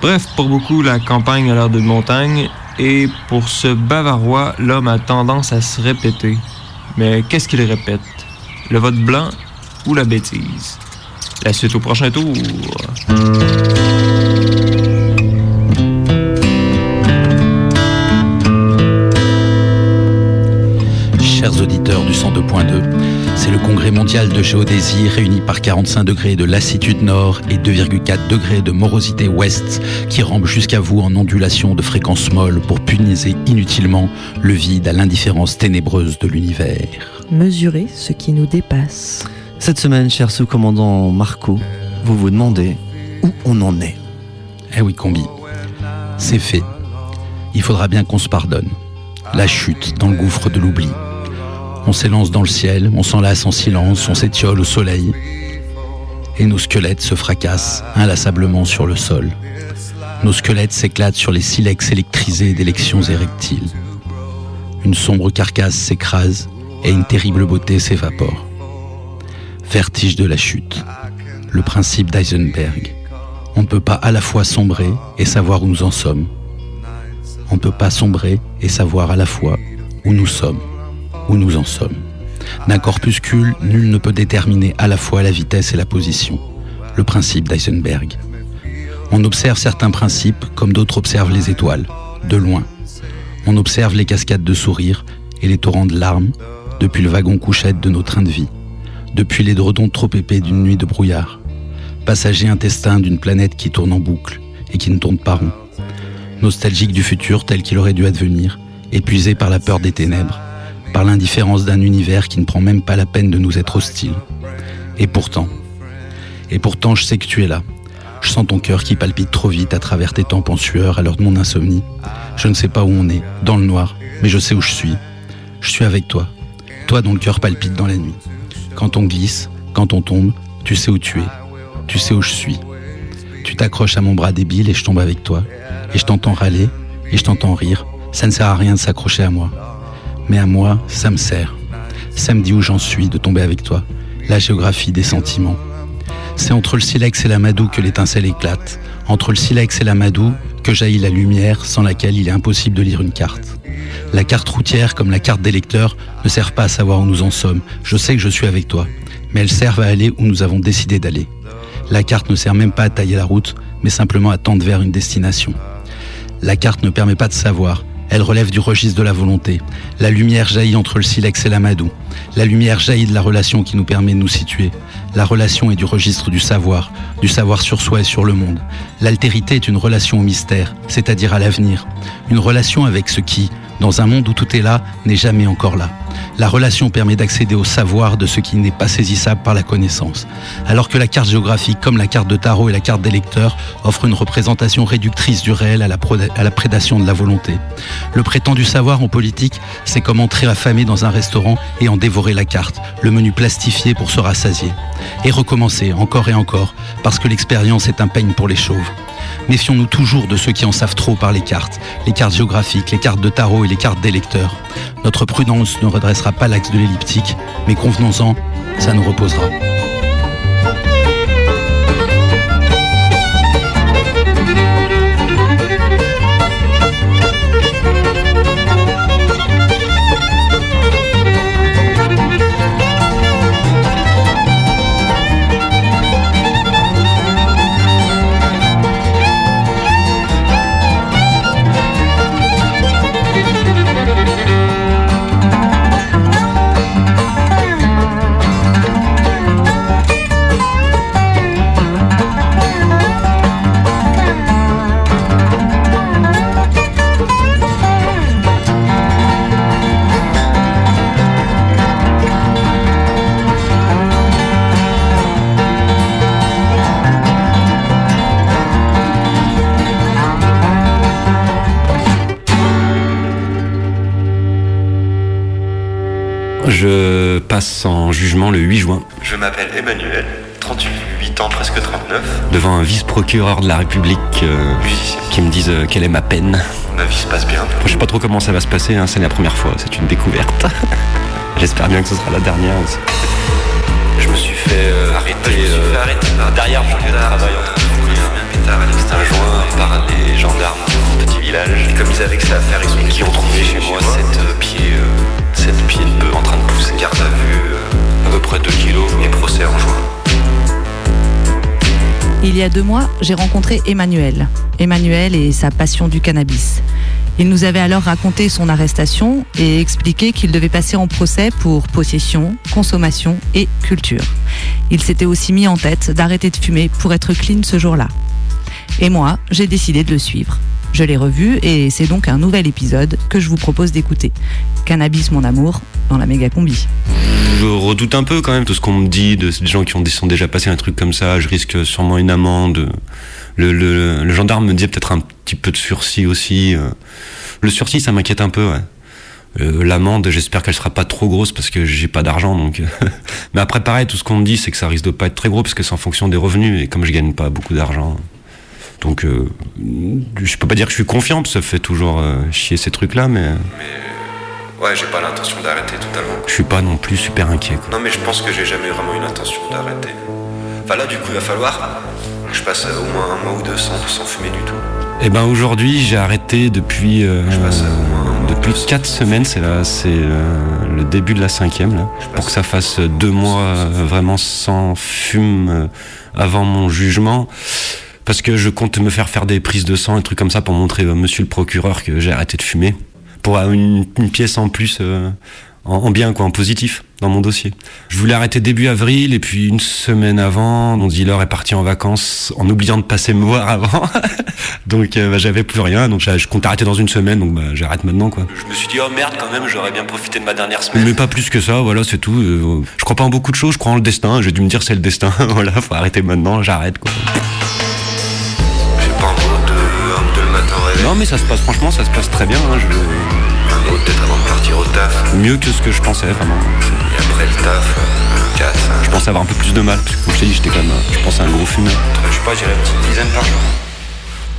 Bref, pour beaucoup, la campagne a l'air d'une montagne, et pour ce Bavarois, l'homme a tendance à se répéter. Mais qu'est-ce qu'il répète? Le vote blanc ou la bêtise? La suite au prochain tour. Chers auditeurs du 102.2, c'est le congrès mondial de géodésie réuni par 45 degrés de lassitude nord et 2,4 degrés de morosité ouest qui rampe jusqu'à vous en ondulation de fréquence molle pour puniser inutilement le vide à l'indifférence ténébreuse de l'univers. Mesurer ce qui nous dépasse. Cette semaine, cher sous-commandant Marco, vous vous demandez où on en est. Eh oui, combi, c'est fait. Il faudra bien qu'on se pardonne. La chute dans le gouffre de l'oubli. On s'élance dans le ciel, on s'enlace en silence, on s'étiole au soleil. Et nos squelettes se fracassent inlassablement sur le sol. Nos squelettes s'éclatent sur les silex électrisés d'élections érectiles. Une sombre carcasse s'écrase et une terrible beauté s'évapore. Vertige de la chute. Le principe d'Eisenberg. On ne peut pas à la fois sombrer et savoir où nous en sommes. On ne peut pas sombrer et savoir à la fois où nous sommes, où nous en sommes. D'un corpuscule, nul ne peut déterminer à la fois la vitesse et la position. Le principe d'Eisenberg. On observe certains principes comme d'autres observent les étoiles, de loin. On observe les cascades de sourires et les torrents de larmes depuis le wagon couchette de nos trains de vie, depuis les dredons trop épais d'une nuit de brouillard, passager intestin d'une planète qui tourne en boucle et qui ne tourne pas rond, nostalgique du futur tel qu'il aurait dû advenir, épuisé par la peur des ténèbres, par l'indifférence d'un univers qui ne prend même pas la peine de nous être hostile. Et pourtant, et pourtant je sais que tu es là. Je sens ton cœur qui palpite trop vite à travers tes tempes en sueur à l'heure de mon insomnie. Je ne sais pas où on est, dans le noir, mais je sais où je suis. Je suis avec toi, toi dont le cœur palpite dans la nuit. Quand on glisse, quand on tombe, tu sais où tu es, tu sais où je suis. Tu t'accroches à mon bras débile et je tombe avec toi. Et je t'entends râler, et je t'entends rire. Ça ne sert à rien de s'accrocher à moi. Mais à moi, ça me sert. Ça me dit où j'en suis de tomber avec toi. La géographie des sentiments. C'est entre le silex et l'amadou que l'étincelle éclate. Entre le silex et l'amadou que jaillit la lumière sans laquelle il est impossible de lire une carte. La carte routière, comme la carte des lecteurs, ne sert pas à savoir où nous en sommes. Je sais que je suis avec toi. Mais elles servent à aller où nous avons décidé d'aller. La carte ne sert même pas à tailler la route, mais simplement à tendre vers une destination. La carte ne permet pas de savoir, elle relève du registre de la volonté. La lumière jaillit entre le silex et l'amadou. La lumière jaillit de la relation qui nous permet de nous situer. La relation est du registre du savoir, du savoir sur soi et sur le monde. L'altérité est une relation au mystère, c'est-à-dire à l'avenir. Une relation avec ce qui, dans un monde où tout est là, n'est jamais encore là. La relation permet d'accéder au savoir de ce qui n'est pas saisissable par la connaissance. Alors que la carte géographique, comme la carte de tarot et la carte des lecteurs, offre une représentation réductrice du réel à la, à la prédation de la volonté. Le prétendu savoir en politique, c'est comme entrer affamé dans un restaurant et en dévorer la carte, le menu plastifié pour se rassasier. Et recommencer encore et encore, parce que l'expérience est un peigne pour les chauves. Méfions-nous toujours de ceux qui en savent trop par les cartes, les cartes géographiques, les cartes de tarot et les cartes des lecteurs. Notre prudence ne redressera pas l'axe de l'elliptique, mais convenons-en, ça nous reposera. Je passe en jugement le 8 juin Je m'appelle Emmanuel, 38 ans, presque 39. devant un vice-procureur de la République euh, qui me dise euh, quelle est ma peine. Ma vie se passe bien. Je sais pas trop comment ça va se passer, hein, c'est la première fois, c'est une découverte. [laughs] J'espère bien que ce sera la dernière aussi. Je me suis fait euh, arrêter, euh, derrière mon lieu de travail en train de fouiller un pétard à l'extinct joint par les gendarmes petit village. Et comme ils avaient que ça à faire, ils ont qui ont trouvé chez moi cette pied, cette bœuf en train de pousser. Garde à vue, euh, à peu près 2 kilos et procès en juin. Il y a deux mois, j'ai rencontré Emmanuel. Emmanuel et sa passion du cannabis. Il nous avait alors raconté son arrestation et expliqué qu'il devait passer en procès pour possession, consommation et culture. Il s'était aussi mis en tête d'arrêter de fumer pour être clean ce jour-là. Et moi, j'ai décidé de le suivre. Je l'ai revu et c'est donc un nouvel épisode que je vous propose d'écouter. Cannabis mon amour dans la méga combi. Je redoute un peu quand même tout ce qu'on me dit de des gens qui ont, sont déjà passé un truc comme ça. Je risque sûrement une amende. Le, gendarme me dit peut-être un petit peu de sursis aussi. euh. Le sursis, ça m'inquiète un peu. Euh, L'amende, j'espère qu'elle sera pas trop grosse parce que j'ai pas d'argent. Donc, euh. [laughs] mais après, pareil, tout ce qu'on me dit, c'est que ça risque de pas être très gros parce que c'est en fonction des revenus et comme je gagne pas beaucoup d'argent. Donc, euh, je peux pas dire que je suis confiant, parce que ça fait toujours euh, chier ces trucs-là, mais Ouais, j'ai pas l'intention d'arrêter totalement. je suis pas non plus super inquiet. quoi. Non, mais je pense que j'ai jamais vraiment eu l'intention d'arrêter. Enfin, là, du coup, il va falloir que je passe euh, au moins un mois ou deux sans, sans fumer du tout. Eh ben aujourd'hui j'ai arrêté depuis euh, depuis quatre semaines c'est là c'est euh, le début de la cinquième là pour que ça fasse deux mois euh, vraiment sans fume euh, avant mon jugement parce que je compte me faire faire des prises de sang et trucs comme ça pour montrer à Monsieur le procureur que j'ai arrêté de fumer pour avoir une, une pièce en plus euh, en, en bien quoi en positif dans mon dossier. Je voulais arrêter début avril et puis une semaine avant mon dealer est parti en vacances en oubliant de passer me voir avant. [laughs] donc euh, bah, j'avais plus rien donc je, compte arrêter dans une semaine donc bah, j'arrête maintenant quoi. Je me suis dit, oh merde, quand même, j'aurais bien profité de ma dernière semaine. Mais pas plus que ça, voilà, c'est tout. Euh, je crois pas en beaucoup de choses, je crois en le destin. J'ai dû me dire c'est le destin. [laughs] voilà, faut arrêter maintenant, j'arrête quoi. Non mais ça se passe franchement, ça se passe très bien. hein, je- Un autre peut-être avant de partir au taf. Mieux que ce que je pensais vraiment. Et après le taf, euh, 4, 5. Je pensais avoir un peu plus de mal, parce que comme je t'ai dit, j'étais quand même, euh, je pensais à un gros fumeur. Je sais pas, j'irais une petite dizaine par jour.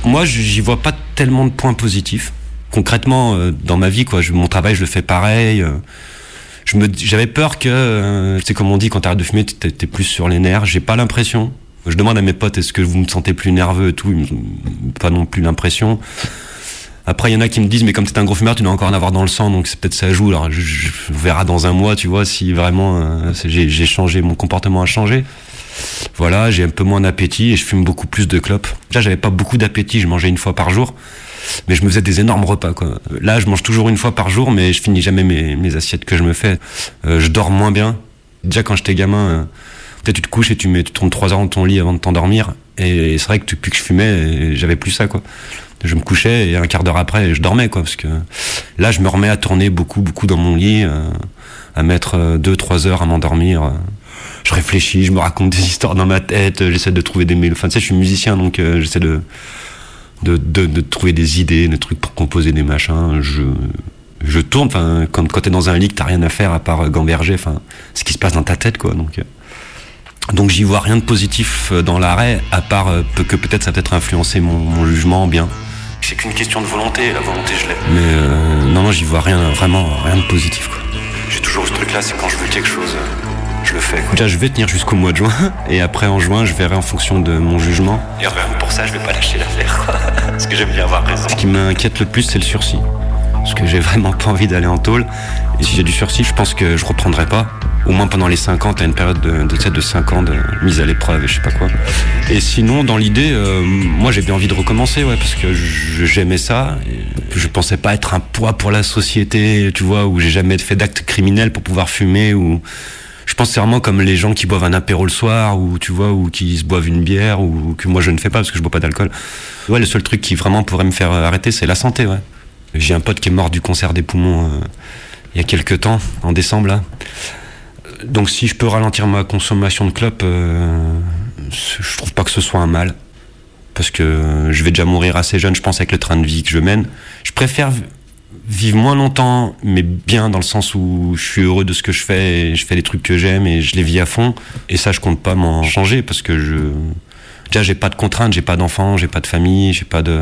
Moi, j'y vois pas tellement de points positifs. Concrètement, euh, dans ma vie, quoi, je- mon travail, je le fais pareil. je me, j'avais peur que, c'est comme on dit, quand t'arrêtes de fumer, t'es, t'es plus sur les nerfs. J'ai pas l'impression. Je demande à mes potes est-ce que vous me sentez plus nerveux et tout, ils me- pas non plus l'impression. Après, il y en a qui me disent, mais comme t'es un gros fumeur, tu dois encore en avoir dans le sang, donc c'est peut-être ça joue. Alors, je, je- verra dans un mois, tu vois, si vraiment euh, j'ai changé, mon comportement a changé. Voilà, j'ai un peu moins d'appétit et je fume beaucoup plus de clopes. Déjà, j'avais pas beaucoup d'appétit, je mangeais une fois par jour, mais je me faisais des énormes repas, quoi. Là, je mange toujours une fois par jour, mais je finis jamais mes, mes assiettes que je me fais. Euh, je dors moins bien. Déjà, quand j'étais gamin, euh, tu te couches et tu, mets, tu trois heures dans ton lit avant de t'endormir. Et, c'est vrai que depuis que je fumais, j'avais plus ça, quoi. Je me couchais et un quart d'heure après, je dormais, quoi. Parce que là, je me remets à tourner beaucoup, beaucoup dans mon lit, euh, à mettre euh, deux, trois heures à m'endormir. euh. Je réfléchis, je me raconte des histoires dans ma tête, j'essaie de trouver des mélodies. Enfin, tu sais, je suis musicien, donc j'essaie de, de, de, trouver des idées, des trucs pour composer des machins. Je, je tourne, enfin, quand, t'es dans un lit que t'as rien à faire à part gamberger, enfin, ce qui se passe dans ta tête, quoi. Donc, donc j'y vois rien de positif euh, dans l'arrêt, à part euh, que peut-être ça a peut-être influencé mon, mon jugement bien. C'est qu'une question de volonté, la volonté je l'ai. Mais euh, non, non, j'y vois rien, vraiment rien de positif, quoi. J'ai toujours ce truc-là, c'est quand je veux quelque chose, je le fais. Quoi. Déjà, je vais tenir jusqu'au mois de juin, [laughs] et après en juin, je verrai en fonction de mon jugement. Et pour ça, je vais pas lâcher l'affaire. [laughs] Parce que j'aime bien avoir raison. Ce qui m'inquiète le plus, c'est le sursis. Parce que j'ai vraiment pas envie d'aller en tôle. Et si j'ai du sursis, je pense que je reprendrai pas. Au moins pendant les 5 ans, t'as une période de, de, tu de 5 ans de mise à l'épreuve et je sais pas quoi. Et sinon, dans l'idée, euh, moi j'ai bien envie de recommencer, ouais, parce que j'aimais ça. Je pensais pas être un poids pour la société, tu vois, où j'ai jamais fait d'actes criminels pour pouvoir fumer ou. Je pense vraiment comme les gens qui boivent un apéro le soir, ou tu vois, ou qui se boivent une bière, ou que moi je ne fais pas parce que je bois pas d'alcool. Ouais, le seul truc qui vraiment pourrait me faire arrêter, c'est la santé, ouais. J'ai un pote qui est mort du cancer des poumons euh, il y a quelques temps, en décembre là. Donc si je peux ralentir ma consommation de clopes, euh, je trouve pas que ce soit un mal. Parce que je vais déjà mourir assez jeune, je pense, avec le train de vie que je mène. Je préfère vi- vivre moins longtemps, mais bien dans le sens où je suis heureux de ce que je fais, je fais les trucs que j'aime et je les vis à fond. Et ça, je compte pas m'en changer parce que je. Déjà, j'ai pas de contraintes, j'ai pas d'enfants, j'ai pas de famille, j'ai pas de.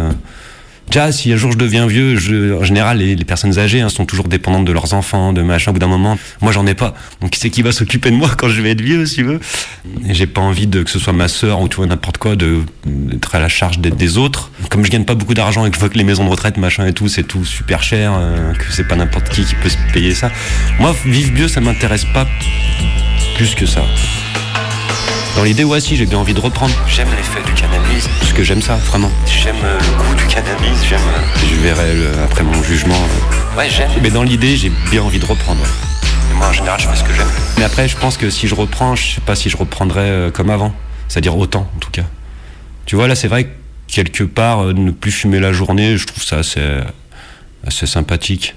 Déjà, si un jour je deviens vieux, en général, les, personnes âgées hein, sont toujours dépendantes de leurs enfants, de machin. Au bout d'un moment, moi, j'en ai pas. Donc, qui c'est qui va s'occuper de moi [laughs] quand je vais être vieux, si tu veux? Et j'ai pas envie que ce soit ma sœur ou tu vois n'importe quoi, d'être à la charge des, des autres. Comme je gagne pas beaucoup d'argent et que je vois que les maisons de retraite, machin et tout, c'est tout super cher, euh, que c'est pas n'importe qui qui peut se payer ça. Moi, vivre vieux, ça m'intéresse pas plus que ça. Dans l'idée, ouais, si, j'ai bien envie de reprendre. J'aime l'effet du cannabis. Parce que j'aime ça, vraiment. J'aime euh, le goût du cannabis, j'aime. euh, Je verrai le- après mon jugement. euh. Ouais, j'aime. Mais dans l'idée, j'ai bien envie de reprendre. Et moi, en général, je fais ce que j'aime. Mais après, je pense que si je reprends, je sais pas si je reprendrai euh, comme avant. C'est-à-dire autant, en tout cas. Tu vois, là, c'est vrai que quelque part, euh, ne plus fumer la journée, je trouve ça assez, assez sympathique.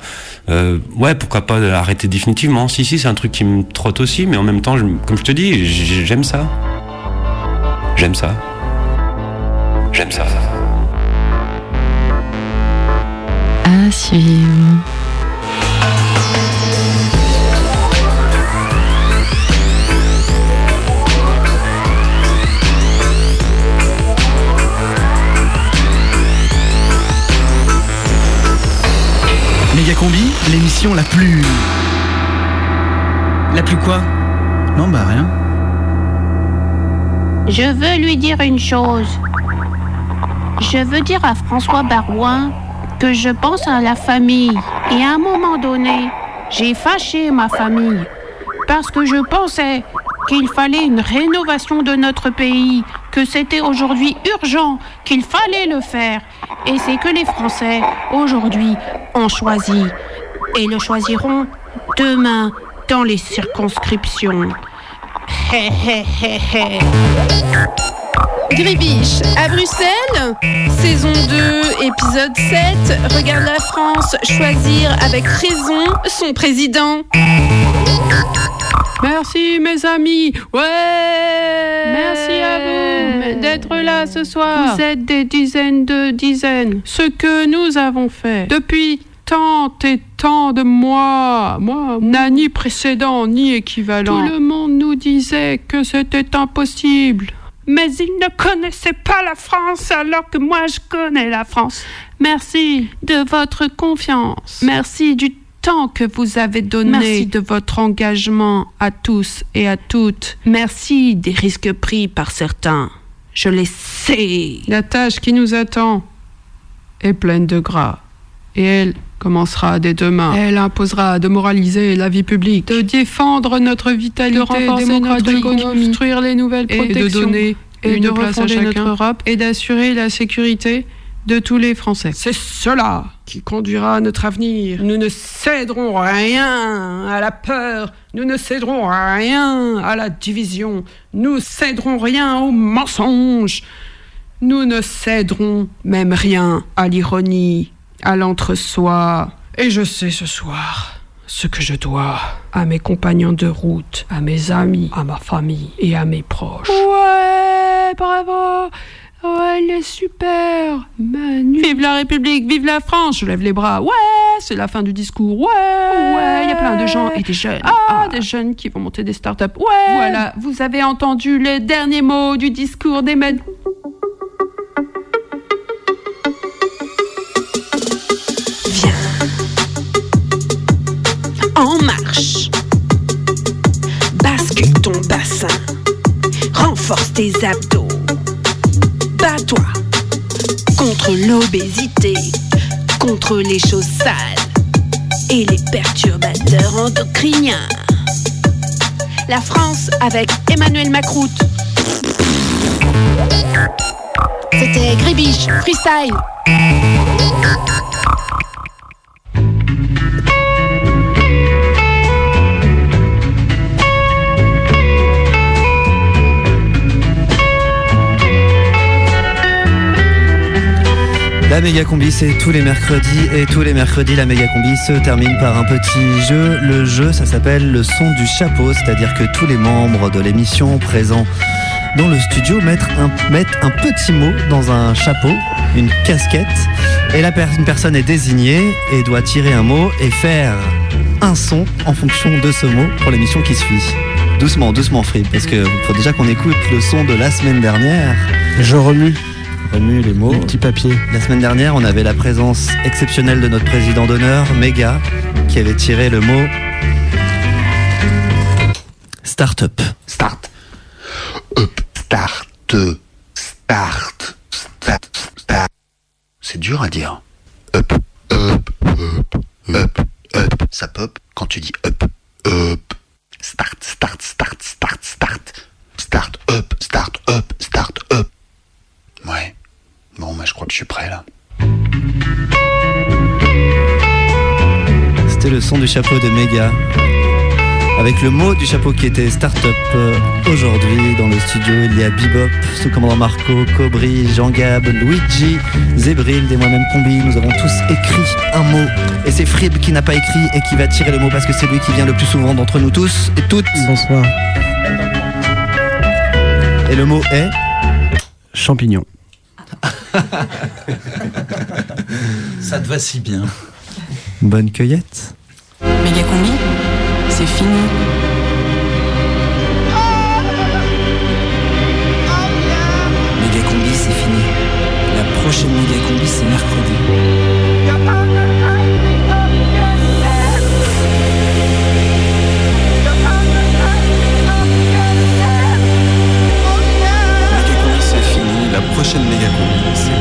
Euh, ouais, pourquoi pas arrêter définitivement? Si, si, c'est un truc qui me trotte aussi, mais en même temps, comme je te dis, j'aime ça. J'aime ça. J'aime ça. À suivre. La plus. La plus quoi? Non, bah rien. Je veux lui dire une chose. Je veux dire à François Barouin que je pense à la famille. Et à un moment donné, j'ai fâché ma famille parce que je pensais qu'il fallait une rénovation de notre pays, que c'était aujourd'hui urgent, qu'il fallait le faire. Et c'est que les Français, aujourd'hui, ont choisi et le choisiront demain dans les circonscriptions. Hé hé hé hé. Gribiche, à Bruxelles, saison 2, épisode 7, regarde la France choisir avec raison son président. Merci mes amis. Ouais. Merci à vous d'être là ce soir. Vous êtes des dizaines de dizaines. Ce que nous avons fait depuis tant et tant de mois, moi, n'a ni précédent ni équivalent. Tout le monde nous disait que c'était impossible. Mais ils ne connaissaient pas la France alors que moi je connais la France. Merci de votre confiance. Merci du temps que vous avez donné Merci. de votre engagement à tous et à toutes. Merci des risques pris par certains. Je les sais. La tâche qui nous attend est pleine de gras. Et elle commencera dès demain. Elle imposera de moraliser la vie publique, de défendre notre vitalité De renforcer démocratique, notre économie, de construire les nouvelles et de protections, donner et une de place à chacun. notre Europe et d'assurer la sécurité de tous les Français. C'est cela qui conduira à notre avenir. Nous ne céderons rien à la peur. Nous ne céderons rien à la division. Nous céderons rien au mensonge. Nous ne céderons même rien à l'ironie, à l'entre-soi. Et je sais ce soir ce que je dois à mes compagnons de route, à mes amis, à ma famille et à mes proches. Ouais, bravo. Ouais, elle est super. Manu. Vive la République, vive la France. Je lève les bras. Ouais, c'est la fin du discours. Ouais, ouais, il y a plein de gens et des jeunes. Ah, des jeunes qui vont monter des startups. Ouais. Voilà, vous avez entendu les derniers mots du discours d'Emmanuel. En marche. Bascule ton bassin. Renforce tes abdos. Bats-toi contre l'obésité, contre les choses sales et les perturbateurs endocriniens. La France avec Emmanuel Macroute. C'était Grébiche, freestyle. La méga combi, c'est tous les mercredis et tous les mercredis, la méga combi se termine par un petit jeu. Le jeu, ça s'appelle le son du chapeau, c'est-à-dire que tous les membres de l'émission présents dans le studio mettent un, petit mot dans un chapeau, une casquette, et la personne est désignée et doit tirer un mot et faire un son en fonction de ce mot pour l'émission qui suit. Doucement, doucement, Frib, parce que faut déjà qu'on écoute le son de la semaine dernière. Je remue. Remue les mots. Petit papier. La semaine dernière, on avait la présence exceptionnelle de notre président d'honneur, Méga, qui avait tiré le mot start-up. Start. Up. Start. Start. Start. Start. C'est dur à dire. Up. Up. Up. Up. Up. Ça pop quand tu dis up. Up. Start. Start. Start. Start. Start. Start. Up. Start. Up. Start. Up. Ouais. Bon, bah, je crois que je suis prêt là. C'était le son du chapeau de Méga. Avec le mot du chapeau qui était start-up. Euh, Aujourd'hui, dans le studio, il y a Bebop, sous commandant Marco, Cobry, Jean Gab, Luigi, Zébril et moi-même Combi. Nous avons tous écrit un mot. Et c'est Frib qui n'a pas écrit et qui va tirer le mot parce que c'est lui qui vient le plus souvent d'entre nous tous et toutes. Bonsoir. Et le mot est Champignon. [laughs] Ça te va si bien. Bonne cueillette. Méga combi, c'est fini. Méga combi, c'est fini. La prochaine méga combi, c'est mercredi. Fini. La prochaine